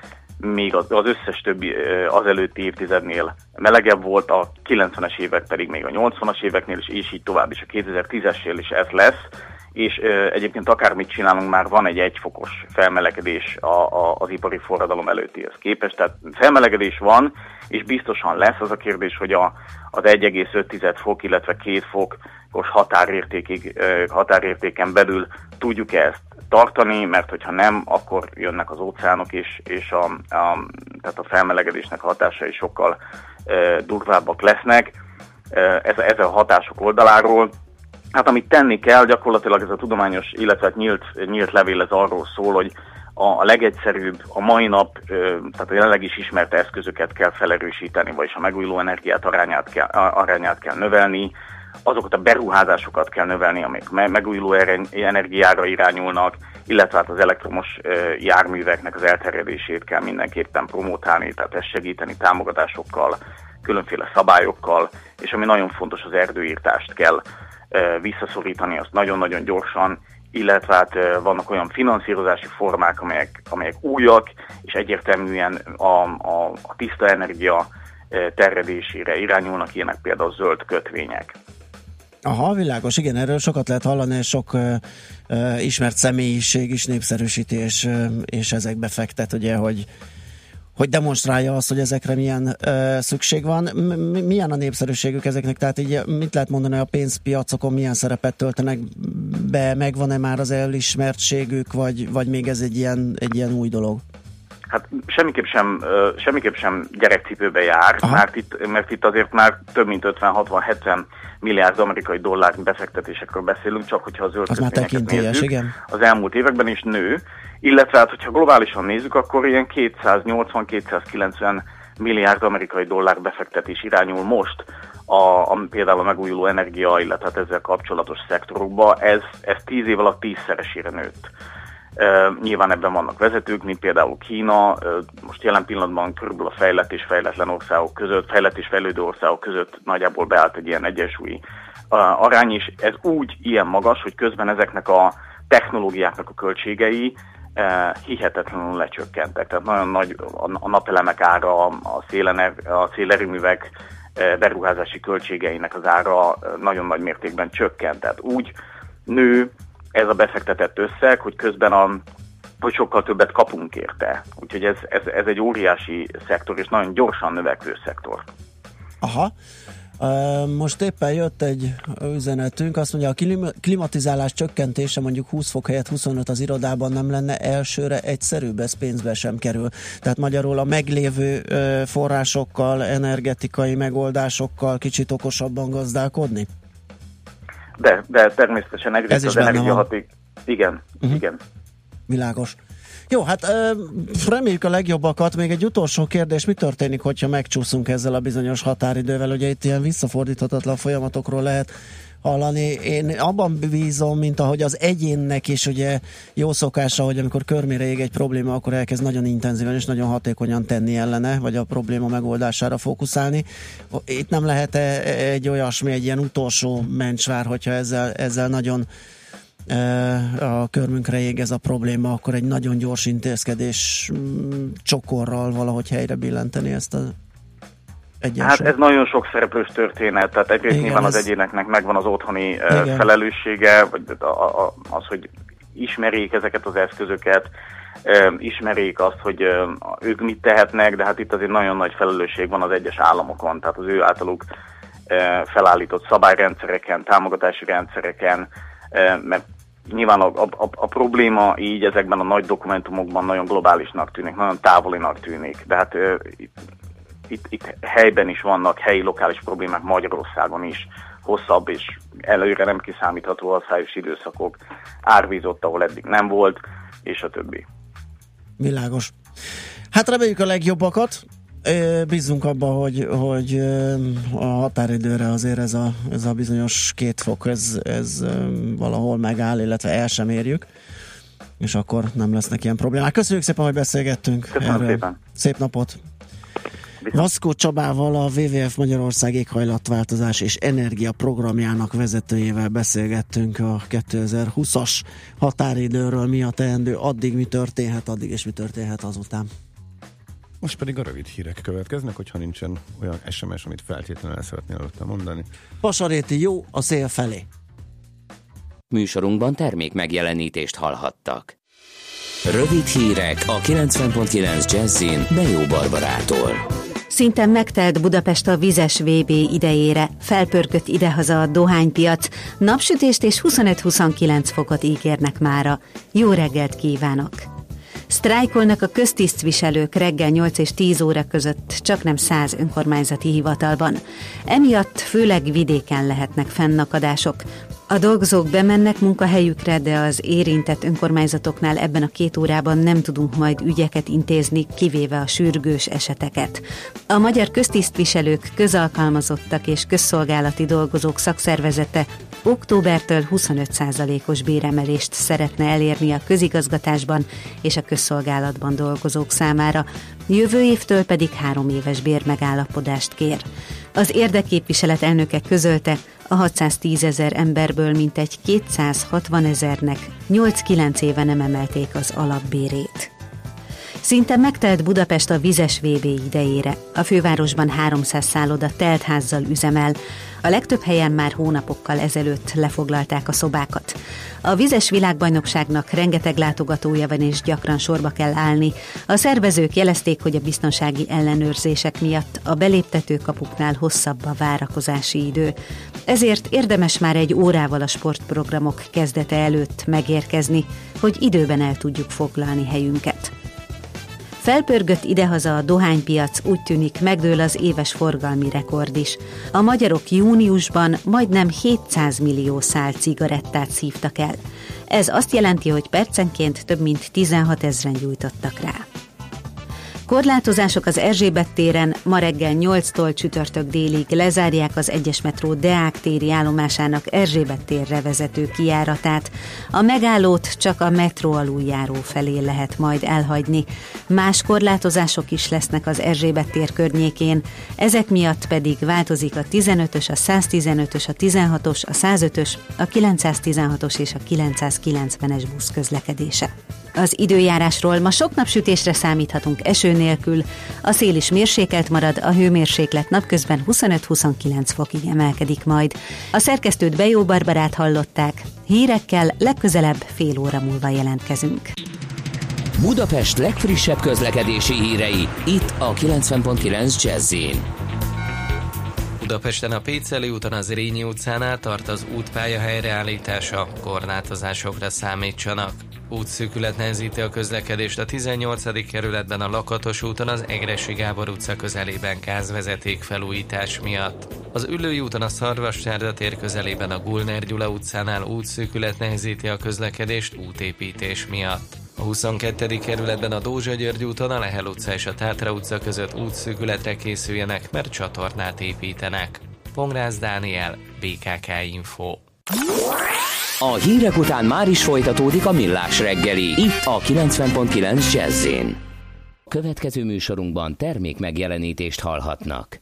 még az, összes többi az előtti évtizednél melegebb volt, a 90-es évek pedig még a 80-as éveknél is, és így tovább is a 2010-esnél is ez lesz, és ö, egyébként akármit csinálunk, már van egy egyfokos felmelegedés a, a, az ipari forradalom előttihez képest, tehát felmelegedés van, és biztosan lesz az a kérdés, hogy a, az 1,5 fok, illetve 2 fokos határértékig, határértéken belül tudjuk-e ezt tartani, mert hogyha nem, akkor jönnek az óceánok is, és a, a, tehát a felmelegedésnek a hatásai sokkal e, durvábbak lesznek. Ez, ez a hatások oldaláról. Hát amit tenni kell, gyakorlatilag ez a tudományos, illetve hát nyílt, nyílt levél ez arról szól, hogy a, legegyszerűbb, a mai nap, tehát a jelenleg is ismert eszközöket kell felerősíteni, vagyis a megújuló energiát arányát kell, arányát kell növelni, azokat a beruházásokat kell növelni, amik me- megújuló energiára irányulnak, illetve hát az elektromos járműveknek az elterjedését kell mindenképpen promotálni, tehát ezt segíteni támogatásokkal, különféle szabályokkal, és ami nagyon fontos, az erdőírtást kell visszaszorítani, azt nagyon-nagyon gyorsan, illetve hát vannak olyan finanszírozási formák, amelyek, amelyek újak, és egyértelműen a, a, a tiszta energia terjedésére irányulnak, ilyenek például zöld kötvények. Aha, világos, igen, erről sokat lehet hallani, és sok ö, ismert személyiség is népszerűsíti, és, ö, és ezekbe fektet, ugye, hogy hogy demonstrálja azt, hogy ezekre milyen ö, szükség van. M- milyen a népszerűségük ezeknek? Tehát így mit lehet mondani, a pénzpiacokon milyen szerepet töltenek be, megvan-e már az elismertségük, vagy, vagy még ez egy ilyen, egy ilyen új dolog? Hát semmiképp sem, semmiképp sem gyerekcipőbe jár, Aha. mert itt, mert itt azért már több mint 50-60-70 milliárd amerikai dollár befektetésekről beszélünk, csak hogyha a zöld Az már nézzük. igen. Az elmúlt években is nő, illetve hát, hogyha globálisan nézzük, akkor ilyen 280-290 milliárd amerikai dollár befektetés irányul most a, a, például a megújuló energia, illetve hát ezzel kapcsolatos szektorokba, ez, ez tíz év alatt tízszeresére nőtt. Nyilván ebben vannak vezetők, mint például Kína, most jelen pillanatban körülbelül a fejlett és fejletlen országok között, fejlett és fejlődő országok között nagyjából beállt egy ilyen egyensúlyi arány, és ez úgy ilyen magas, hogy közben ezeknek a technológiáknak a költségei hihetetlenül lecsökkentek. Tehát nagyon nagy a, napelemek ára, a, szélener, a szélerőművek uh, beruházási költségeinek az ára nagyon nagy mértékben csökkent. Tehát úgy nő ez a befektetett összeg, hogy közben a, hogy sokkal többet kapunk érte. Úgyhogy ez, ez, ez egy óriási szektor, és nagyon gyorsan növekvő szektor. Aha. Most éppen jött egy üzenetünk, azt mondja, a klima- klimatizálás csökkentése mondjuk 20 fok helyett 25 az irodában nem lenne elsőre egyszerűbb, ez pénzbe sem kerül. Tehát magyarul a meglévő forrásokkal, energetikai megoldásokkal kicsit okosabban gazdálkodni? De, de természetesen egyrészt Ez is az energiahaték... Igen, uh-huh. igen. Világos. Jó, hát reméljük a legjobbakat. Még egy utolsó kérdés, mi történik, hogyha megcsúszunk ezzel a bizonyos határidővel? Ugye itt ilyen visszafordíthatatlan folyamatokról lehet hallani. Én abban bízom, mint ahogy az egyénnek is ugye jó szokása, hogy amikor körmére ég egy probléma, akkor elkezd nagyon intenzíven és nagyon hatékonyan tenni ellene, vagy a probléma megoldására fókuszálni. Itt nem lehet egy olyasmi, egy ilyen utolsó mencsvár, hogyha ezzel, ezzel nagyon a körmünkre ég ez a probléma, akkor egy nagyon gyors intézkedés mm, csokorral valahogy helyre billenteni ezt a egyensúlyt. Hát ez nagyon sok szereplős történet, tehát egyrészt Igen, nyilván az ez- egyéneknek megvan az otthoni Igen. felelőssége, vagy a, az, hogy ismerjék ezeket az eszközöket, ismerjék azt, hogy ők mit tehetnek, de hát itt azért nagyon nagy felelősség van az egyes államokon, tehát az ő általuk felállított szabályrendszereken, támogatási rendszereken, mert nyilván a, a, a, probléma így ezekben a nagy dokumentumokban nagyon globálisnak tűnik, nagyon távolinak tűnik, de hát itt itt, helyben is vannak helyi lokális problémák Magyarországon is, hosszabb és előre nem kiszámítható asszályos időszakok, árvíz ott, ahol eddig nem volt, és a többi. Világos. Hát reméljük a legjobbakat. Bízunk abba, hogy, hogy a határidőre azért ez a, ez a bizonyos két fok, ez, ez valahol megáll, illetve el sem érjük, és akkor nem lesznek ilyen problémák. Köszönjük szépen, hogy beszélgettünk. Köszönöm szépen. Szép napot! Vaszkó Csabával, a WWF Magyarország éghajlatváltozás és energia programjának vezetőjével beszélgettünk a 2020-as határidőről, mi a teendő, addig mi történhet, addig és mi történhet azután. Most pedig a rövid hírek következnek, hogyha nincsen olyan SMS, amit feltétlenül el szeretnél előtte mondani. Pasaréti jó a szél felé. Műsorunkban termék megjelenítést hallhattak. Rövid hírek a 90.9 Jazzin Bejó Barbarától. Szinte megtelt Budapest a vizes VB idejére, felpörgött idehaza a dohánypiac, napsütést és 25-29 fokot ígérnek mára. Jó reggelt kívánok! Sztrájkolnak a köztisztviselők reggel 8 és 10 óra között csak nem 100 önkormányzati hivatalban. Emiatt főleg vidéken lehetnek fennakadások. A dolgozók bemennek munkahelyükre, de az érintett önkormányzatoknál ebben a két órában nem tudunk majd ügyeket intézni, kivéve a sürgős eseteket. A Magyar Köztisztviselők, Közalkalmazottak és Közszolgálati Dolgozók Szakszervezete októbertől 25%-os béremelést szeretne elérni a közigazgatásban és a közszolgálatban dolgozók számára, jövő évtől pedig három éves bérmegállapodást kér. Az érdekképviselet elnöke közölte, a 610 ezer emberből mintegy 260 ezernek 8-9 éve nem emelték az alapbérét. Szinte megtelt Budapest a vizes VB idejére. A fővárosban 300 szálloda teltházzal üzemel. A legtöbb helyen már hónapokkal ezelőtt lefoglalták a szobákat. A vizes világbajnokságnak rengeteg látogatója van és gyakran sorba kell állni. A szervezők jelezték, hogy a biztonsági ellenőrzések miatt a beléptető kapuknál hosszabb a várakozási idő. Ezért érdemes már egy órával a sportprogramok kezdete előtt megérkezni, hogy időben el tudjuk foglalni helyünket. Felpörgött idehaza a dohánypiac, úgy tűnik megdől az éves forgalmi rekord is. A magyarok júniusban majdnem 700 millió szál cigarettát szívtak el. Ez azt jelenti, hogy percenként több mint 16 ezren gyújtottak rá korlátozások az Erzsébet téren ma reggel 8-tól csütörtök délig lezárják az egyes metró Deák téri állomásának Erzsébet térre vezető kiáratát. A megállót csak a metró aluljáró felé lehet majd elhagyni. Más korlátozások is lesznek az Erzsébet tér környékén, ezek miatt pedig változik a 15-ös, a 115-ös, a 16-os, a 105-ös, a 916-os és a 990-es busz közlekedése. Az időjárásról ma sok napsütésre számíthatunk eső nélkül, a szél is mérsékelt marad, a hőmérséklet napközben 25-29 fokig emelkedik majd. A szerkesztőt Bejó Barbarát hallották. Hírekkel legközelebb fél óra múlva jelentkezünk. Budapest legfrissebb közlekedési hírei, itt a 90.9 jazz Budapesten a Péceli úton az Rényi utcánál tart az útpálya helyreállítása, korlátozásokra számítsanak. Útszűkület nehezíti a közlekedést a 18. kerületben a Lakatos úton az Egresi Gábor utca közelében gázvezeték felújítás miatt. Az Ülői úton a Szarvastárda tér közelében a Gulner Gyula utcánál útszűkület nehezíti a közlekedést útépítés miatt. A 22. kerületben a Dózsa György úton a Lehel utca és a Tátra utca között útszűkületre készüljenek, mert csatornát építenek. Pongrász Dániel, BKK Info. A hírek után már is folytatódik a millás reggeli, itt a 90.9 jazz Következő műsorunkban termék megjelenítést hallhatnak.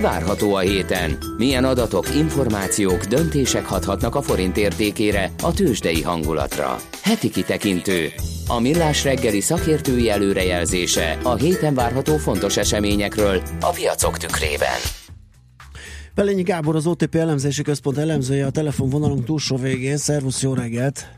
Mi várható a héten? Milyen adatok, információk, döntések hathatnak a forint értékére, a tőzsdei hangulatra? Heti kitekintő. A millás reggeli szakértői előrejelzése a héten várható fontos eseményekről a piacok tükrében. Pelényi Gábor, az OTP elemzési központ elemzője a telefonvonalunk túlsó végén. Szervusz, jó reggelt!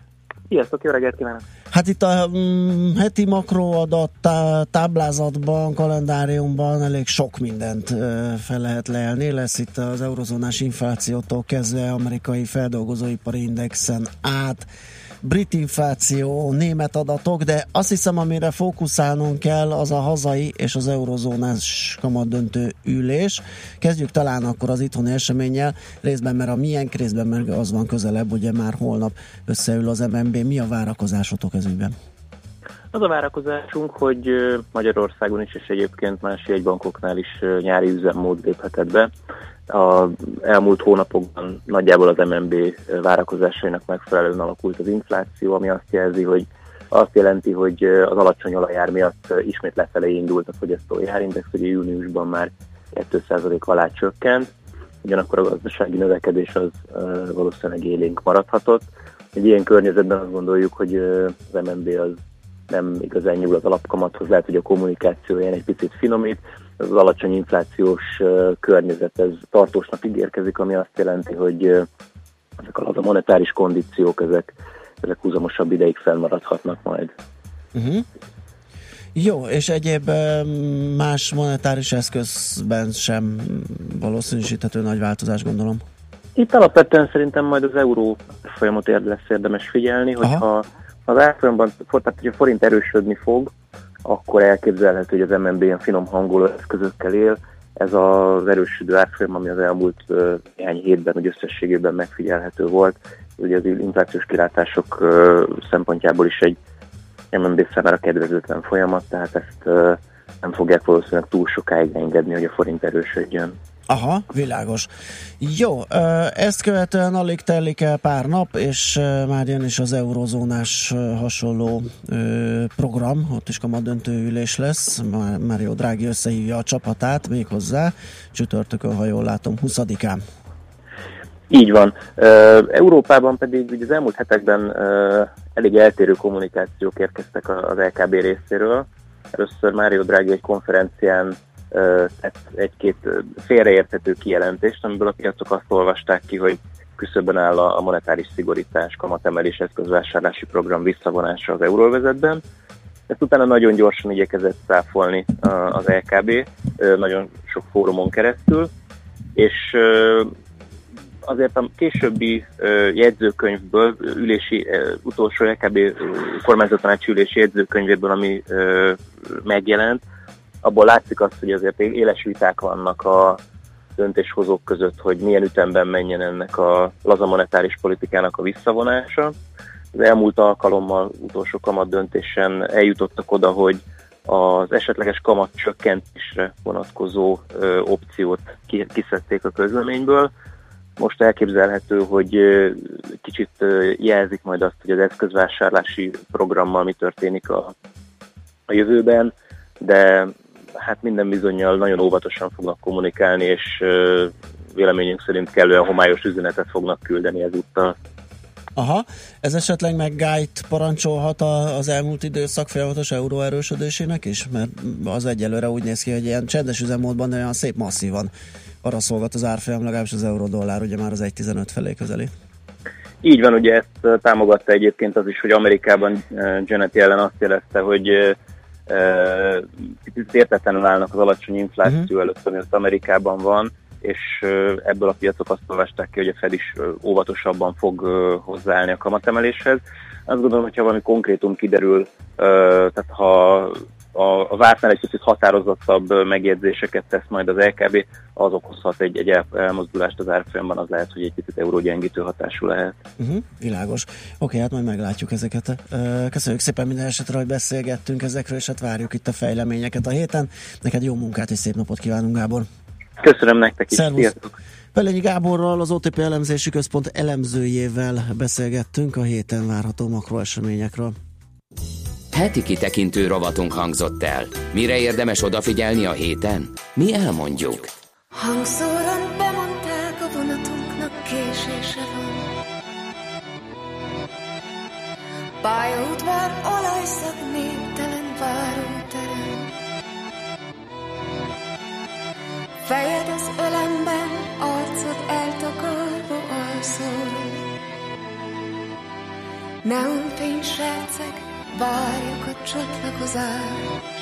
Sziasztok, jó reggelt kívánok! Hát itt a mm, heti makroadat tá- táblázatban, kalendáriumban elég sok mindent ö, fel lehet leelni. Lesz itt az eurozónás inflációtól kezdve amerikai feldolgozóipari indexen át, brit infláció, német adatok, de azt hiszem, amire fókuszálnunk kell, az a hazai és az eurozónás kamadöntő ülés. Kezdjük talán akkor az itthoni eseménnyel, részben mert a miénk, részben mert az van közelebb, ugye már holnap összeül az MNB. Mi a várakozásotok ez ügyben? Az a várakozásunk, hogy Magyarországon is, és egyébként más jegybankoknál is nyári üzemmód léphetett be. A elmúlt hónapokban nagyjából az MNB várakozásainak megfelelően alakult az infláció, ami azt jelzi, hogy azt jelenti, hogy az alacsony olajár miatt ismét lefelé indult a fogyasztói árindex, ugye júniusban már 2% alá csökkent, ugyanakkor a gazdasági növekedés az valószínűleg élénk maradhatott. Egy ilyen környezetben azt gondoljuk, hogy az MNB az nem igazán nyúl az alapkamathoz, lehet, hogy a kommunikációján egy picit finomít. Az alacsony inflációs környezet ez tartósnak ígérkezik, ami azt jelenti, hogy ezek a monetáris kondíciók, ezek, ezek húzamosabb ideig fennmaradhatnak majd. Uh-huh. Jó, és egyéb más monetáris eszközben sem valószínűsíthető nagy változás, gondolom. Itt alapvetően szerintem majd az euró folyamot lesz érdemes figyelni, hogyha az árfolyamban, tehát hogy a forint erősödni fog, akkor elképzelhető, hogy az MNB ilyen finom hangoló eszközökkel él. Ez az erősödő árfolyam, ami az elmúlt néhány hétben, hogy összességében megfigyelhető volt. Ugye az inflációs kilátások szempontjából is egy MNB számára kedvezőtlen folyamat, tehát ezt nem fogják valószínűleg túl sokáig engedni, hogy a forint erősödjön. Aha, világos. Jó, ezt követően alig telik el pár nap, és már jön is az eurozónás hasonló program, ott is kamadöntő ülés lesz, Már- Mário Drági összehívja a csapatát méghozzá, csütörtökön, ha jól látom, 20-án. Így van. Európában pedig ugye az elmúlt hetekben elég eltérő kommunikációk érkeztek a- az LKB részéről. Először Mário Draghi egy konferencián egy-két félreérthető kijelentést, amiből a piacok azt olvasták ki, hogy küszöbben áll a monetáris szigorítás, kamatemelés eszközvásárlási program visszavonása az euróvezetben. Ezt utána nagyon gyorsan igyekezett száfolni az LKB, ö, nagyon sok fórumon keresztül, és azért a későbbi jegyzőkönyvből, ülési, utolsó LKB ö, kormányzatanács ülési jegyzőkönyvéből, ami megjelent, abból látszik azt, hogy azért éles viták vannak a döntéshozók között, hogy milyen ütemben menjen ennek a laza monetáris politikának a visszavonása. Az elmúlt alkalommal utolsó kamat döntésen eljutottak oda, hogy az esetleges kamat csökkentésre vonatkozó ö, opciót ki, kiszedték a közleményből. Most elképzelhető, hogy ö, kicsit ö, jelzik majd azt, hogy az eszközvásárlási programmal mi történik a, a jövőben, de hát minden bizonyal nagyon óvatosan fognak kommunikálni, és véleményünk szerint kellően homályos üzenetet fognak küldeni ezúttal. Aha, ez esetleg meg guide parancsolhat a, az elmúlt időszak folyamatos euró erősödésének is? Mert az egyelőre úgy néz ki, hogy ilyen csendes üzemmódban, de olyan szép masszívan arra szolgat az árfolyam, legalábbis az euró-dollár ugye már az 1.15 felé közeli. Így van, ugye ezt támogatta egyébként az is, hogy Amerikában Janet Yellen azt jelezte, hogy picit értetlenül állnak az alacsony infláció uh-huh. előtt, ami ott Amerikában van, és ebből a piacok azt olvasták ki, hogy a Fed is óvatosabban fog hozzáállni a kamatemeléshez. Azt gondolom, hogyha valami konkrétum kiderül, tehát ha a, a vártnál egy kicsit határozottabb megjegyzéseket tesz majd az LKB, az okozhat egy, egy el, elmozdulást az árfolyamban, az lehet, hogy egy kicsit eurógyengítő hatású lehet. Uh-huh, világos. Oké, hát majd meglátjuk ezeket. Köszönjük szépen minden esetre, hogy beszélgettünk ezekről, és hát várjuk itt a fejleményeket a héten. Neked jó munkát és szép napot kívánunk, Gábor! Köszönöm nektek is, Szervusz. sziasztok! Pelényi Gáborral, az OTP elemzési központ elemzőjével beszélgettünk a héten várható makroeseményekről. Heti kitekintő rovatunk hangzott el. Mire érdemes odafigyelni a héten? Mi elmondjuk. Hangszóron bemondták a vonatunknak késése van. Pályaudvar, olajszak, névtelen váróterem. Fejed az ölemben, arcod eltakarva alszol. Neonfény serceg, várjuk a csatlakozást.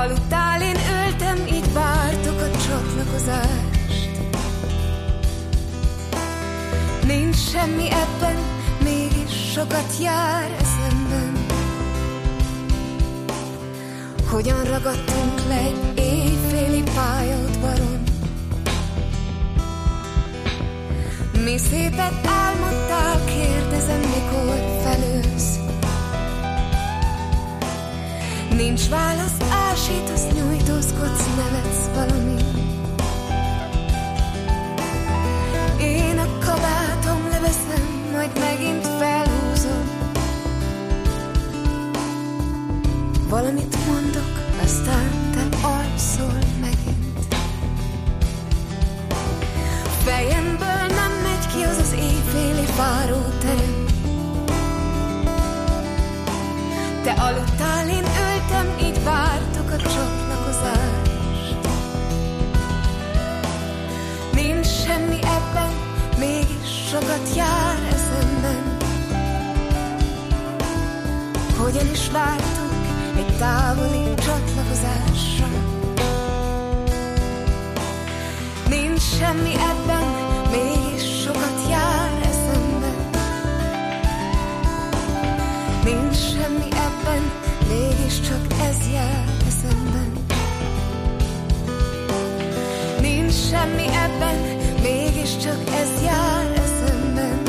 Aludtál, én öltem, így vártok a csatlakozást Nincs semmi ebben, mégis sokat jár eszemben. Hogyan ragadtunk le egy éjféli pályaudvaron? Mi szépet álmodtál, kérdezem, mikor felősz. Nincs válasz, ásítasz, nyújtózkodsz, nevetsz valami. Én a kabátom leveszem, majd megint felhúzom. Valamit mondok, aztán te alszol megint. Fejemből nem megy ki az az éjféli váróterem Te aludtál, én öltem, így vártok Nincs semmi ebben, mégis sokat jár eszemben. Hogyan is vártunk egy távoli csatlakozásra. Nincs semmi ebben, semmi ebben, mégiscsak ez jár eszemben.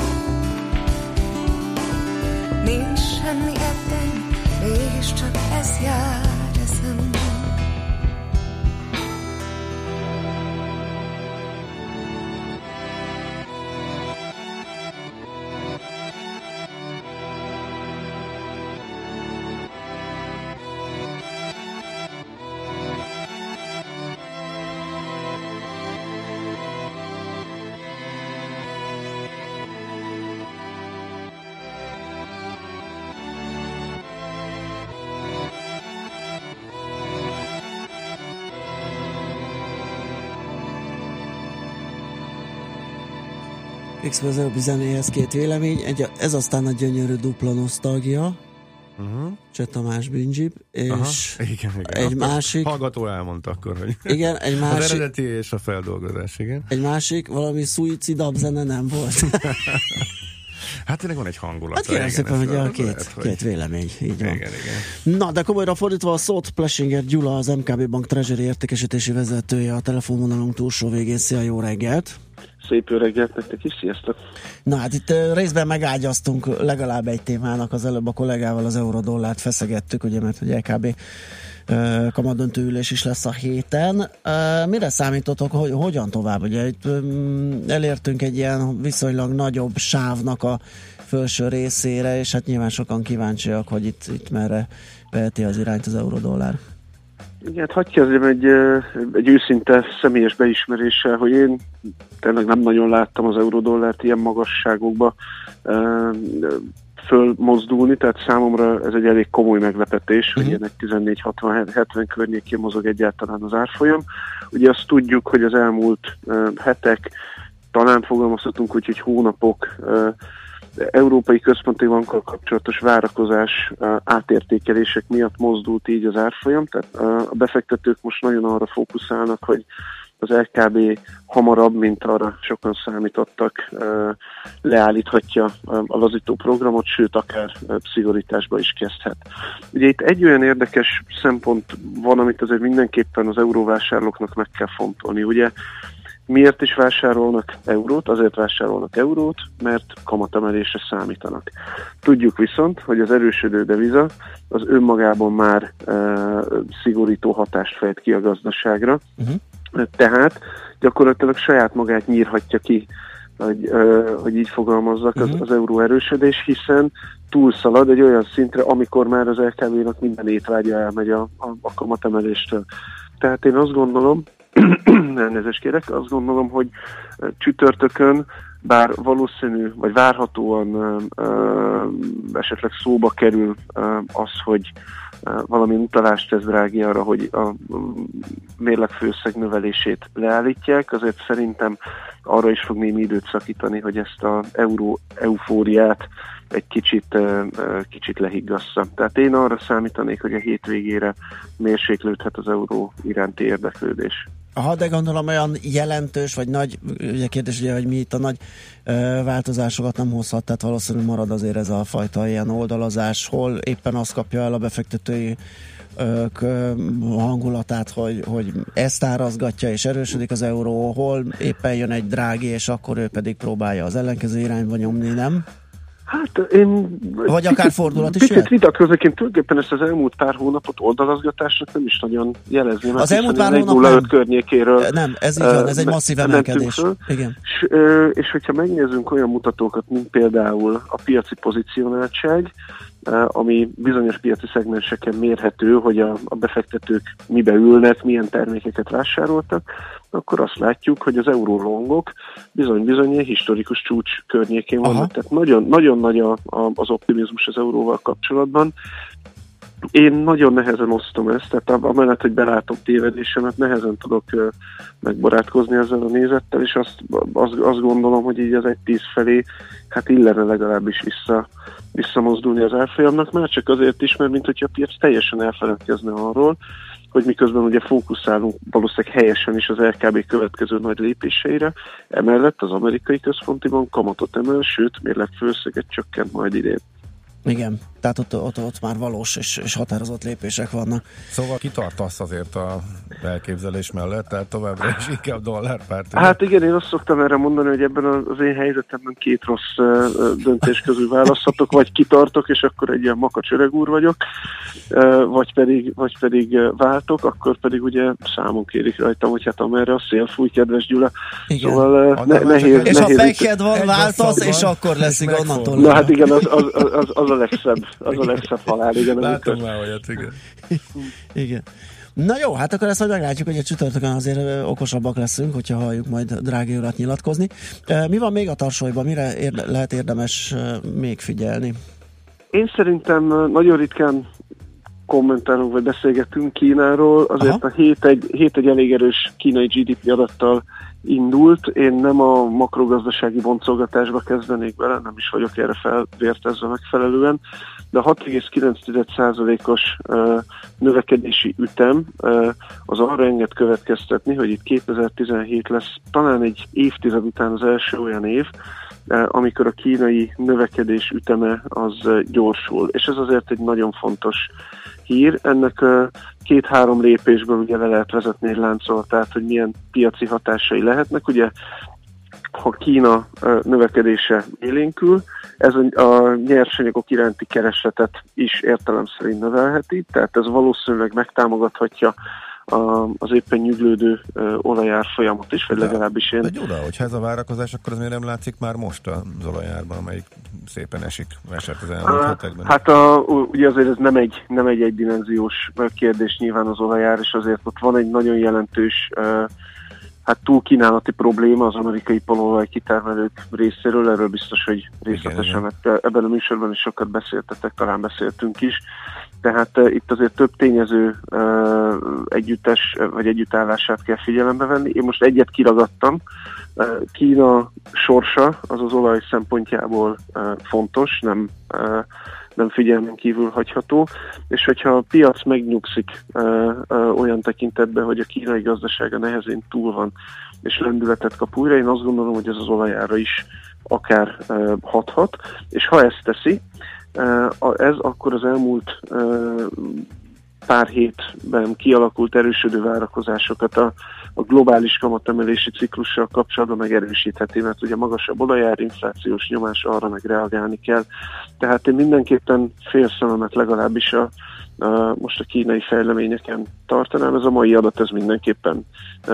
Nincs semmi ebben, mégiscsak ez jár x zenéhez két vélemény. Egy, ez aztán a gyönyörű dupla nosztalgia. Uh-huh. Cseh Tamás Bindzsib, és Aha, igen, igen. egy Akkor másik... Hallgató elmondta akkor, hogy Igen, egy [LAUGHS] az másik- eredeti és a feldolgozás, igen. Egy másik, valami szuicidabb zene nem volt. [LAUGHS] Hát tényleg van egy hangulat. Hát kérem szépen, hogy a két, két vélemény, így van. Igen, igen. Na, de komolyra fordítva a szót, Plesinger Gyula, az MKB Bank Treasury értékesítési vezetője a telefonvonalunk túlsó végén. Szia, jó reggelt! Szép jó reggelt nektek is, sziasztok! Na hát itt részben megágyaztunk legalább egy témának, az előbb a kollégával az eurodollárt feszegettük, ugye, mert hogy LKB kamadöntő ülés is lesz a héten. Mire számítotok, hogy hogyan tovább? Ugye itt elértünk egy ilyen viszonylag nagyobb sávnak a felső részére, és hát nyilván sokan kíváncsiak, hogy itt, itt merre veheti az irányt az eurodollár. Igen, hát hagyj kezdjem egy, egy őszinte személyes beismeréssel, hogy én tényleg nem nagyon láttam az eurodollárt ilyen magasságokba. Fölmozdulni, tehát számomra ez egy elég komoly meglepetés, uh-huh. hogy ennek 14-60-70 környékén mozog egyáltalán az árfolyam. Ugye azt tudjuk, hogy az elmúlt uh, hetek, talán fogalmazhatunk úgy, hogy hónapok uh, Európai Központi Bankkal kapcsolatos várakozás átértékelések miatt mozdult így az árfolyam, tehát a befektetők most nagyon arra fókuszálnak, hogy az LKB hamarabb, mint arra sokan számítottak, leállíthatja a lazító programot, sőt, akár szigorításba is kezdhet. Ugye itt egy olyan érdekes szempont van, amit azért mindenképpen az euróvásárlóknak meg kell fontolni. Ugye Miért is vásárolnak eurót? Azért vásárolnak eurót, mert kamatemelésre számítanak. Tudjuk viszont, hogy az erősödő deviza az önmagában már e, szigorító hatást fejt ki a gazdaságra, uh-huh. Tehát gyakorlatilag saját magát nyírhatja ki, hogy, hogy így fogalmazzak, az, az euró erősödés, hiszen túlszalad egy olyan szintre, amikor már az LKV-nak minden étvágya elmegy a, a, a kamatemeléstől. Tehát én azt gondolom, elnézést kérek, azt gondolom, hogy csütörtökön, bár valószínű, vagy várhatóan ö, ö, esetleg szóba kerül ö, az, hogy valami utalást tesz Drági arra, hogy a mérlegfőszeg növelését leállítják, azért szerintem arra is fog némi időt szakítani, hogy ezt az euró eufóriát egy kicsit, kicsit lehiggassza. Tehát én arra számítanék, hogy a hétvégére mérséklődhet az euró iránti érdeklődés. Aha, de gondolom olyan jelentős, vagy nagy, ugye kérdés ugye, hogy mi itt a nagy ö, változásokat nem hozhat, tehát valószínűleg marad azért ez a fajta ilyen oldalazás, hol éppen azt kapja el a befektetői ők hangulatát, hogy, hogy ezt árazgatja és erősödik az euró, hol éppen jön egy drági, és akkor ő pedig próbálja az ellenkező irányba nyomni, nem? Hát én... Vagy akár fordulat is Picit vitatkozok, én tulajdonképpen ezt az elmúlt pár hónapot oldalazgatásnak nem is nagyon jelezném. Az elmúlt pár hónap nem. környékéről. Nem, ez így van, ez egy masszív emelkedés. Igen. És, és hogyha megnézzünk olyan mutatókat, mint például a piaci pozicionáltság, ami bizonyos piaci szegmenseken mérhető, hogy a, a befektetők mibe ülnek, milyen termékeket vásároltak, akkor azt látjuk, hogy az eurólongok bizony-bizony ilyen historikus csúcs környékén vannak. Aha. Tehát nagyon, nagyon nagy a, a, az optimizmus az euróval kapcsolatban. Én nagyon nehezen osztom ezt, tehát amellett, hogy belátom tévedésemet, nehezen tudok megbarátkozni ezzel a nézettel, és azt, azt, azt gondolom, hogy így az egy tíz felé, hát illene legalábbis vissza, visszamozdulni az árfolyamnak, már csak azért is, mert mint hogyha a piac teljesen elfeledkezne arról, hogy miközben ugye fókuszálunk valószínűleg helyesen is az LKB következő nagy lépéseire, emellett az amerikai központi bank kamatot emel, sőt, mérlegfőszeget csökkent majd idén. Igen, tehát ott, ott, ott már valós és, és határozott lépések vannak. Szóval kitartasz azért a elképzelés mellett, tehát továbbra is inkább dollárpárt. Hát igen, én azt szoktam erre mondani, hogy ebben az én helyzetemben két rossz döntés közül választhatok, vagy kitartok, és akkor egy ilyen makacs öreg úr vagyok, vagy pedig, vagy pedig váltok, akkor pedig ugye számon kérik rajtam, hogy hát amerre a szél fúj, kedves Gyula. Igen. Szóval ne, nehéz, És nehéz, ha feked van, váltasz, és akkor lesz onnantól. Na hát igen, az, az, az, az a legszebb, az a legszebb halál, igen. Látom már olyat, igen. [LAUGHS] igen. Na jó, hát akkor ezt majd meglátjuk, hogy a csütörtökön azért okosabbak leszünk, hogyha halljuk majd drági urat nyilatkozni. Mi van még a tarsolyban? Mire érde, lehet érdemes még figyelni? Én szerintem nagyon ritkán kommentálunk, vagy beszélgetünk Kínáról. Azért Aha. a hét egy, hét egy elég erős kínai GDP adattal indult. Én nem a makrogazdasági boncolgatásba kezdenék bele, nem is vagyok erre felvértezve megfelelően, de a 6,9%-os uh, növekedési ütem az arra enged következtetni, hogy itt 2017 lesz talán egy évtized után az első olyan év, amikor a kínai növekedés üteme az gyorsul. És ez azért egy nagyon fontos hír. Ennek két-három lépésből ugye le lehet vezetni egy láncol, tehát hogy milyen piaci hatásai lehetnek. Ugye ha Kína növekedése élénkül, ez a nyersanyagok iránti keresletet is értelem szerint növelheti, tehát ez valószínűleg megtámogathatja az éppen nyüglődő olajár folyamot is, vagy legalábbis én. De Gyula, hogyha ez a várakozás, akkor az miért nem látszik már most az olajárban, amelyik szépen esik, esett az elmúlt hetekben? Hát a, ugye azért ez nem egy, nem egy egydimenziós kérdés nyilván az olajár, és azért ott van egy nagyon jelentős hát túl kínálati probléma az amerikai palolaj kitermelők részéről, erről biztos, hogy részletesen mert ebben a műsorban is sokat beszéltetek, talán beszéltünk is. Tehát itt azért több tényező együttes, vagy együttállását kell figyelembe venni. Én most egyet kiragadtam. Kína sorsa az az olaj szempontjából fontos, nem nem figyelmen kívül hagyható, és hogyha a piac megnyugszik ö, ö, olyan tekintetben, hogy a kínai gazdasága nehezén túl van, és lendületet kap újra, én azt gondolom, hogy ez az olajára is akár ö, hathat, és ha ezt teszi, ez akkor az elmúlt pár hétben kialakult erősödő várakozásokat a, a globális kamatemelési ciklussal kapcsolatban megerősítheti, mert ugye magasabb olajár, inflációs nyomás arra meg reagálni kell. Tehát én mindenképpen fél szememet legalábbis a, a, most a kínai fejleményeken tartanám. Ez a mai adat, ez mindenképpen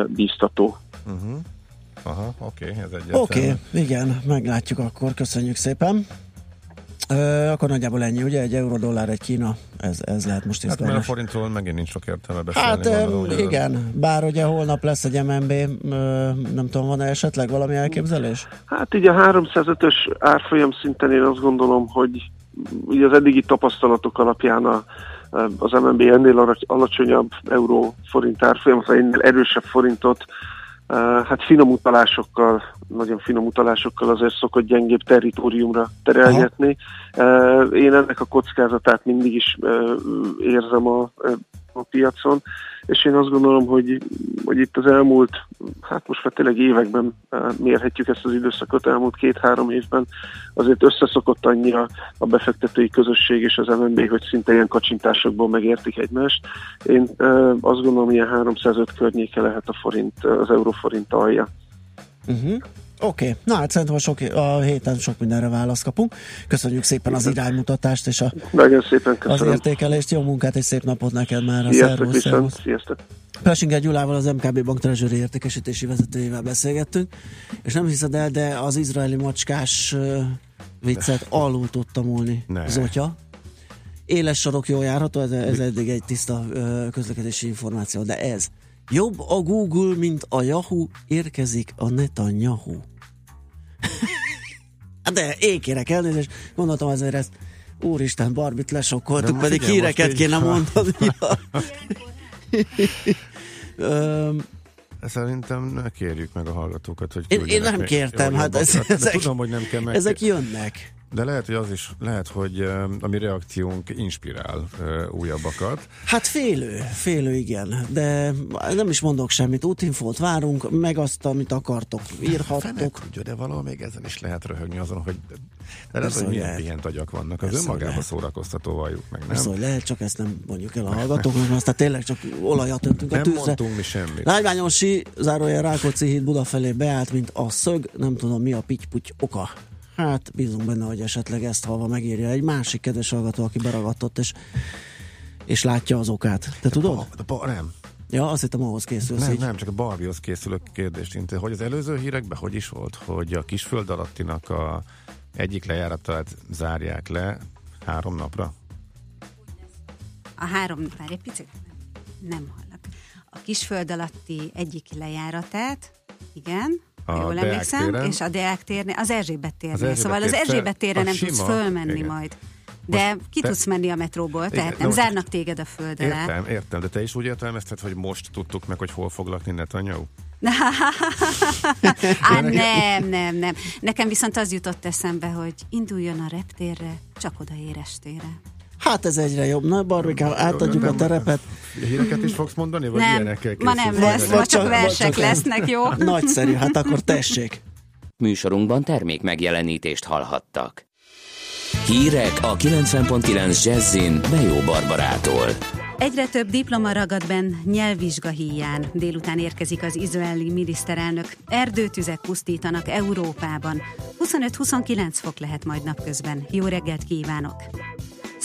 bíztató. Uh-huh. Aha, oké, okay, ez egyértelmű. Oké, okay, igen, meglátjuk akkor, köszönjük szépen. Ö, akkor nagyjából ennyi, ugye? Egy euró, dollár, egy Kína, ez, ez lehet most Hát mert a forintról megint nincs sok értelme beszélni. Hát gondolom, hogy ez- igen, bár ugye holnap lesz egy MNB, nem tudom, van-e esetleg valami elképzelés? Hát így a 305-ös árfolyam szinten én azt gondolom, hogy ugye az eddigi tapasztalatok alapján a, az MNB ennél ala- alacsonyabb euró-forint árfolyam, az ennél erősebb forintot, hát finom utalásokkal, nagyon finom utalásokkal azért szokott gyengébb territóriumra terelgetni. Eh, Én ennek a kockázatát mindig is érzem a, a piacon, és én azt gondolom, hogy, hogy itt az elmúlt, hát most már tényleg években eh, mérhetjük ezt az időszakot, elmúlt két-három évben azért összeszokott annyira a befektetői közösség és az MNB, hogy szinte ilyen kacsintásokból megértik egymást. Én eh, azt gondolom, ilyen 305 környéke lehet a forint, az euróforint alja. Uh-huh. Oké, okay. na hát szerintem a, sok, a héten sok mindenre választ kapunk. Köszönjük szépen az iránymutatást és a, Nagyon szépen az köszönöm. értékelést. Jó munkát és szép napot neked már. A Sziasztok, szervusz, sziasztok. Plesinger Gyulával, az MKB Bank Treasury értékesítési vezetőjével beszélgettünk, és nem hiszed el, de az izraeli macskás viccet alul tudta múlni. Ne. Zotya. Éles sarok jól járható, ez, ez eddig egy tiszta uh, közlekedési információ, de ez. Jobb a Google, mint a Yahoo, érkezik a Netanyahu. [LAUGHS] Hát de ékérek elnézést, gondoltam azért ezt, úristen, Barbit lesokkoltuk, De pedig most híreket így- kéne mondani. [LAUGHS] Öm, Szerintem ne kérjük meg a hallgatókat, hogy Én- én nem kértem, hát ez- ezek- Tudom, hogy nem kell meg... ezek jönnek. De lehet, hogy az is, lehet, hogy a mi reakciónk inspirál újabbakat. Hát félő, félő igen, de nem is mondok semmit, útinfót várunk, meg azt, amit akartok, írhattok. tudja, de valahol még ezen is lehet röhögni azon, hogy de ez, hogy milyen pihent agyak vannak. Az Persze, önmagában szórakoztató valljuk meg, nem? Persze, hogy lehet, csak ezt nem mondjuk el a hallgatóknak, mert aztán tényleg csak olajat öntünk a nem tűzre. mondtunk mi semmit. Lágymányosi, zárójel Rákóczi híd Buda felé beállt, mint a szög, nem tudom mi a pitty oka. Hát bízunk benne, hogy esetleg ezt halva megírja egy másik kedves hallgató, aki beragadtott, és, és látja az okát. Te tudod? Ba, de ba, nem. Ja, azt hittem ahhoz készülsz Nem, így. nem, csak a Barbiehoz készülök kérdést intéz. Hogy az előző hírekben hogy is volt, hogy a kisföld alattinak a egyik lejáratát zárják le három napra? A három, várj egy picit, nem hallak. A kisföld alatti egyik lejáratát, igen, A jól Deák emlékszem, téren. és a Deák térnél, az Erzsébet térnél. Az Erzsébet szóval az Erzsébet térre nem tudsz sima- fölmenni igen. majd. De Most ki te- tudsz menni a metróból, Igen, tehát de nem most- zárnak téged a föld alá. Értem, értem, de te is úgy értelmezted, hogy most tudtuk meg, hogy hol fog lakni Netanyahu? [LAUGHS] Á, nem, nem, nem. Nekem viszont az jutott eszembe, hogy induljon a reptérre, csak oda ér estére. Hát ez egyre jobb. Na, Barbikám, átadjuk a terepet. Híreket is fogsz mondani, vagy Nem, ilyenekkel ma nem lesz, ma csak versek lesznek, jó? [LAUGHS] Nagyszerű, hát akkor tessék. Műsorunkban termék megjelenítést hallhattak. Hírek a 90.9 Jazzin Bejó Barbarától. Egyre több diploma ragad benn nyelvvizsga híján. Délután érkezik az izraeli miniszterelnök. Erdőtüzek pusztítanak Európában. 25-29 fok lehet majd napközben. Jó reggelt kívánok!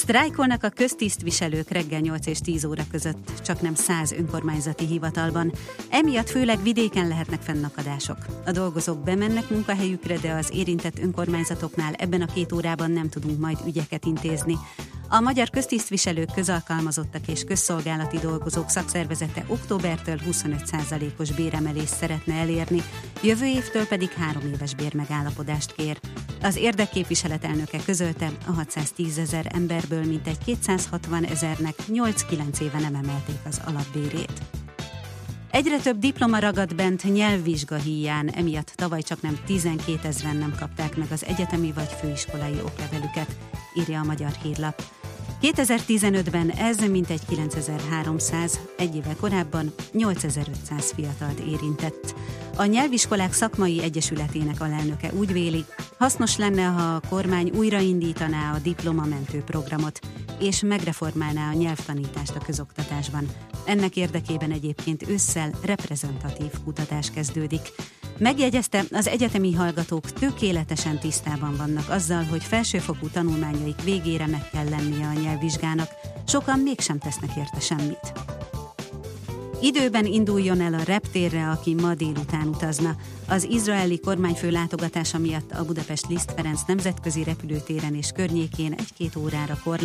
Sztrájkolnak a köztisztviselők reggel 8 és 10 óra között, csak nem 100 önkormányzati hivatalban. Emiatt főleg vidéken lehetnek fennakadások. A dolgozók bemennek munkahelyükre, de az érintett önkormányzatoknál ebben a két órában nem tudunk majd ügyeket intézni. A Magyar Köztisztviselők, Közalkalmazottak és Közszolgálati Dolgozók Szakszervezete októbertől 25%-os béremelést szeretne elérni, jövő évtől pedig három éves bérmegállapodást kér. Az érdekképviselet elnöke közölte, a 610 ezer emberből mintegy 260 ezernek 8-9 éve nem emelték az alapbérét. Egyre több diploma ragad bent nyelvvizsga híján, emiatt tavaly csak nem 12 ezeren nem kapták meg az egyetemi vagy főiskolai oklevelüket, írja a Magyar Hírlap. 2015-ben ez mintegy 9300, egy évvel korábban 8500 fiatalt érintett. A Nyelviskolák Szakmai Egyesületének alelnöke úgy véli, hasznos lenne, ha a kormány újraindítaná a diplomamentő programot, és megreformálná a nyelvtanítást a közoktatásban. Ennek érdekében egyébként ősszel reprezentatív kutatás kezdődik. Megjegyezte, az egyetemi hallgatók tökéletesen tisztában vannak azzal, hogy felsőfokú tanulmányaik végére meg kell lennie a nyelvvizsgának, sokan mégsem tesznek érte semmit. Időben induljon el a reptérre, aki ma délután utazna. Az izraeli kormányfő látogatása miatt a Budapest Liszt Ferenc nemzetközi repülőtéren és környékén egy-két órára korlát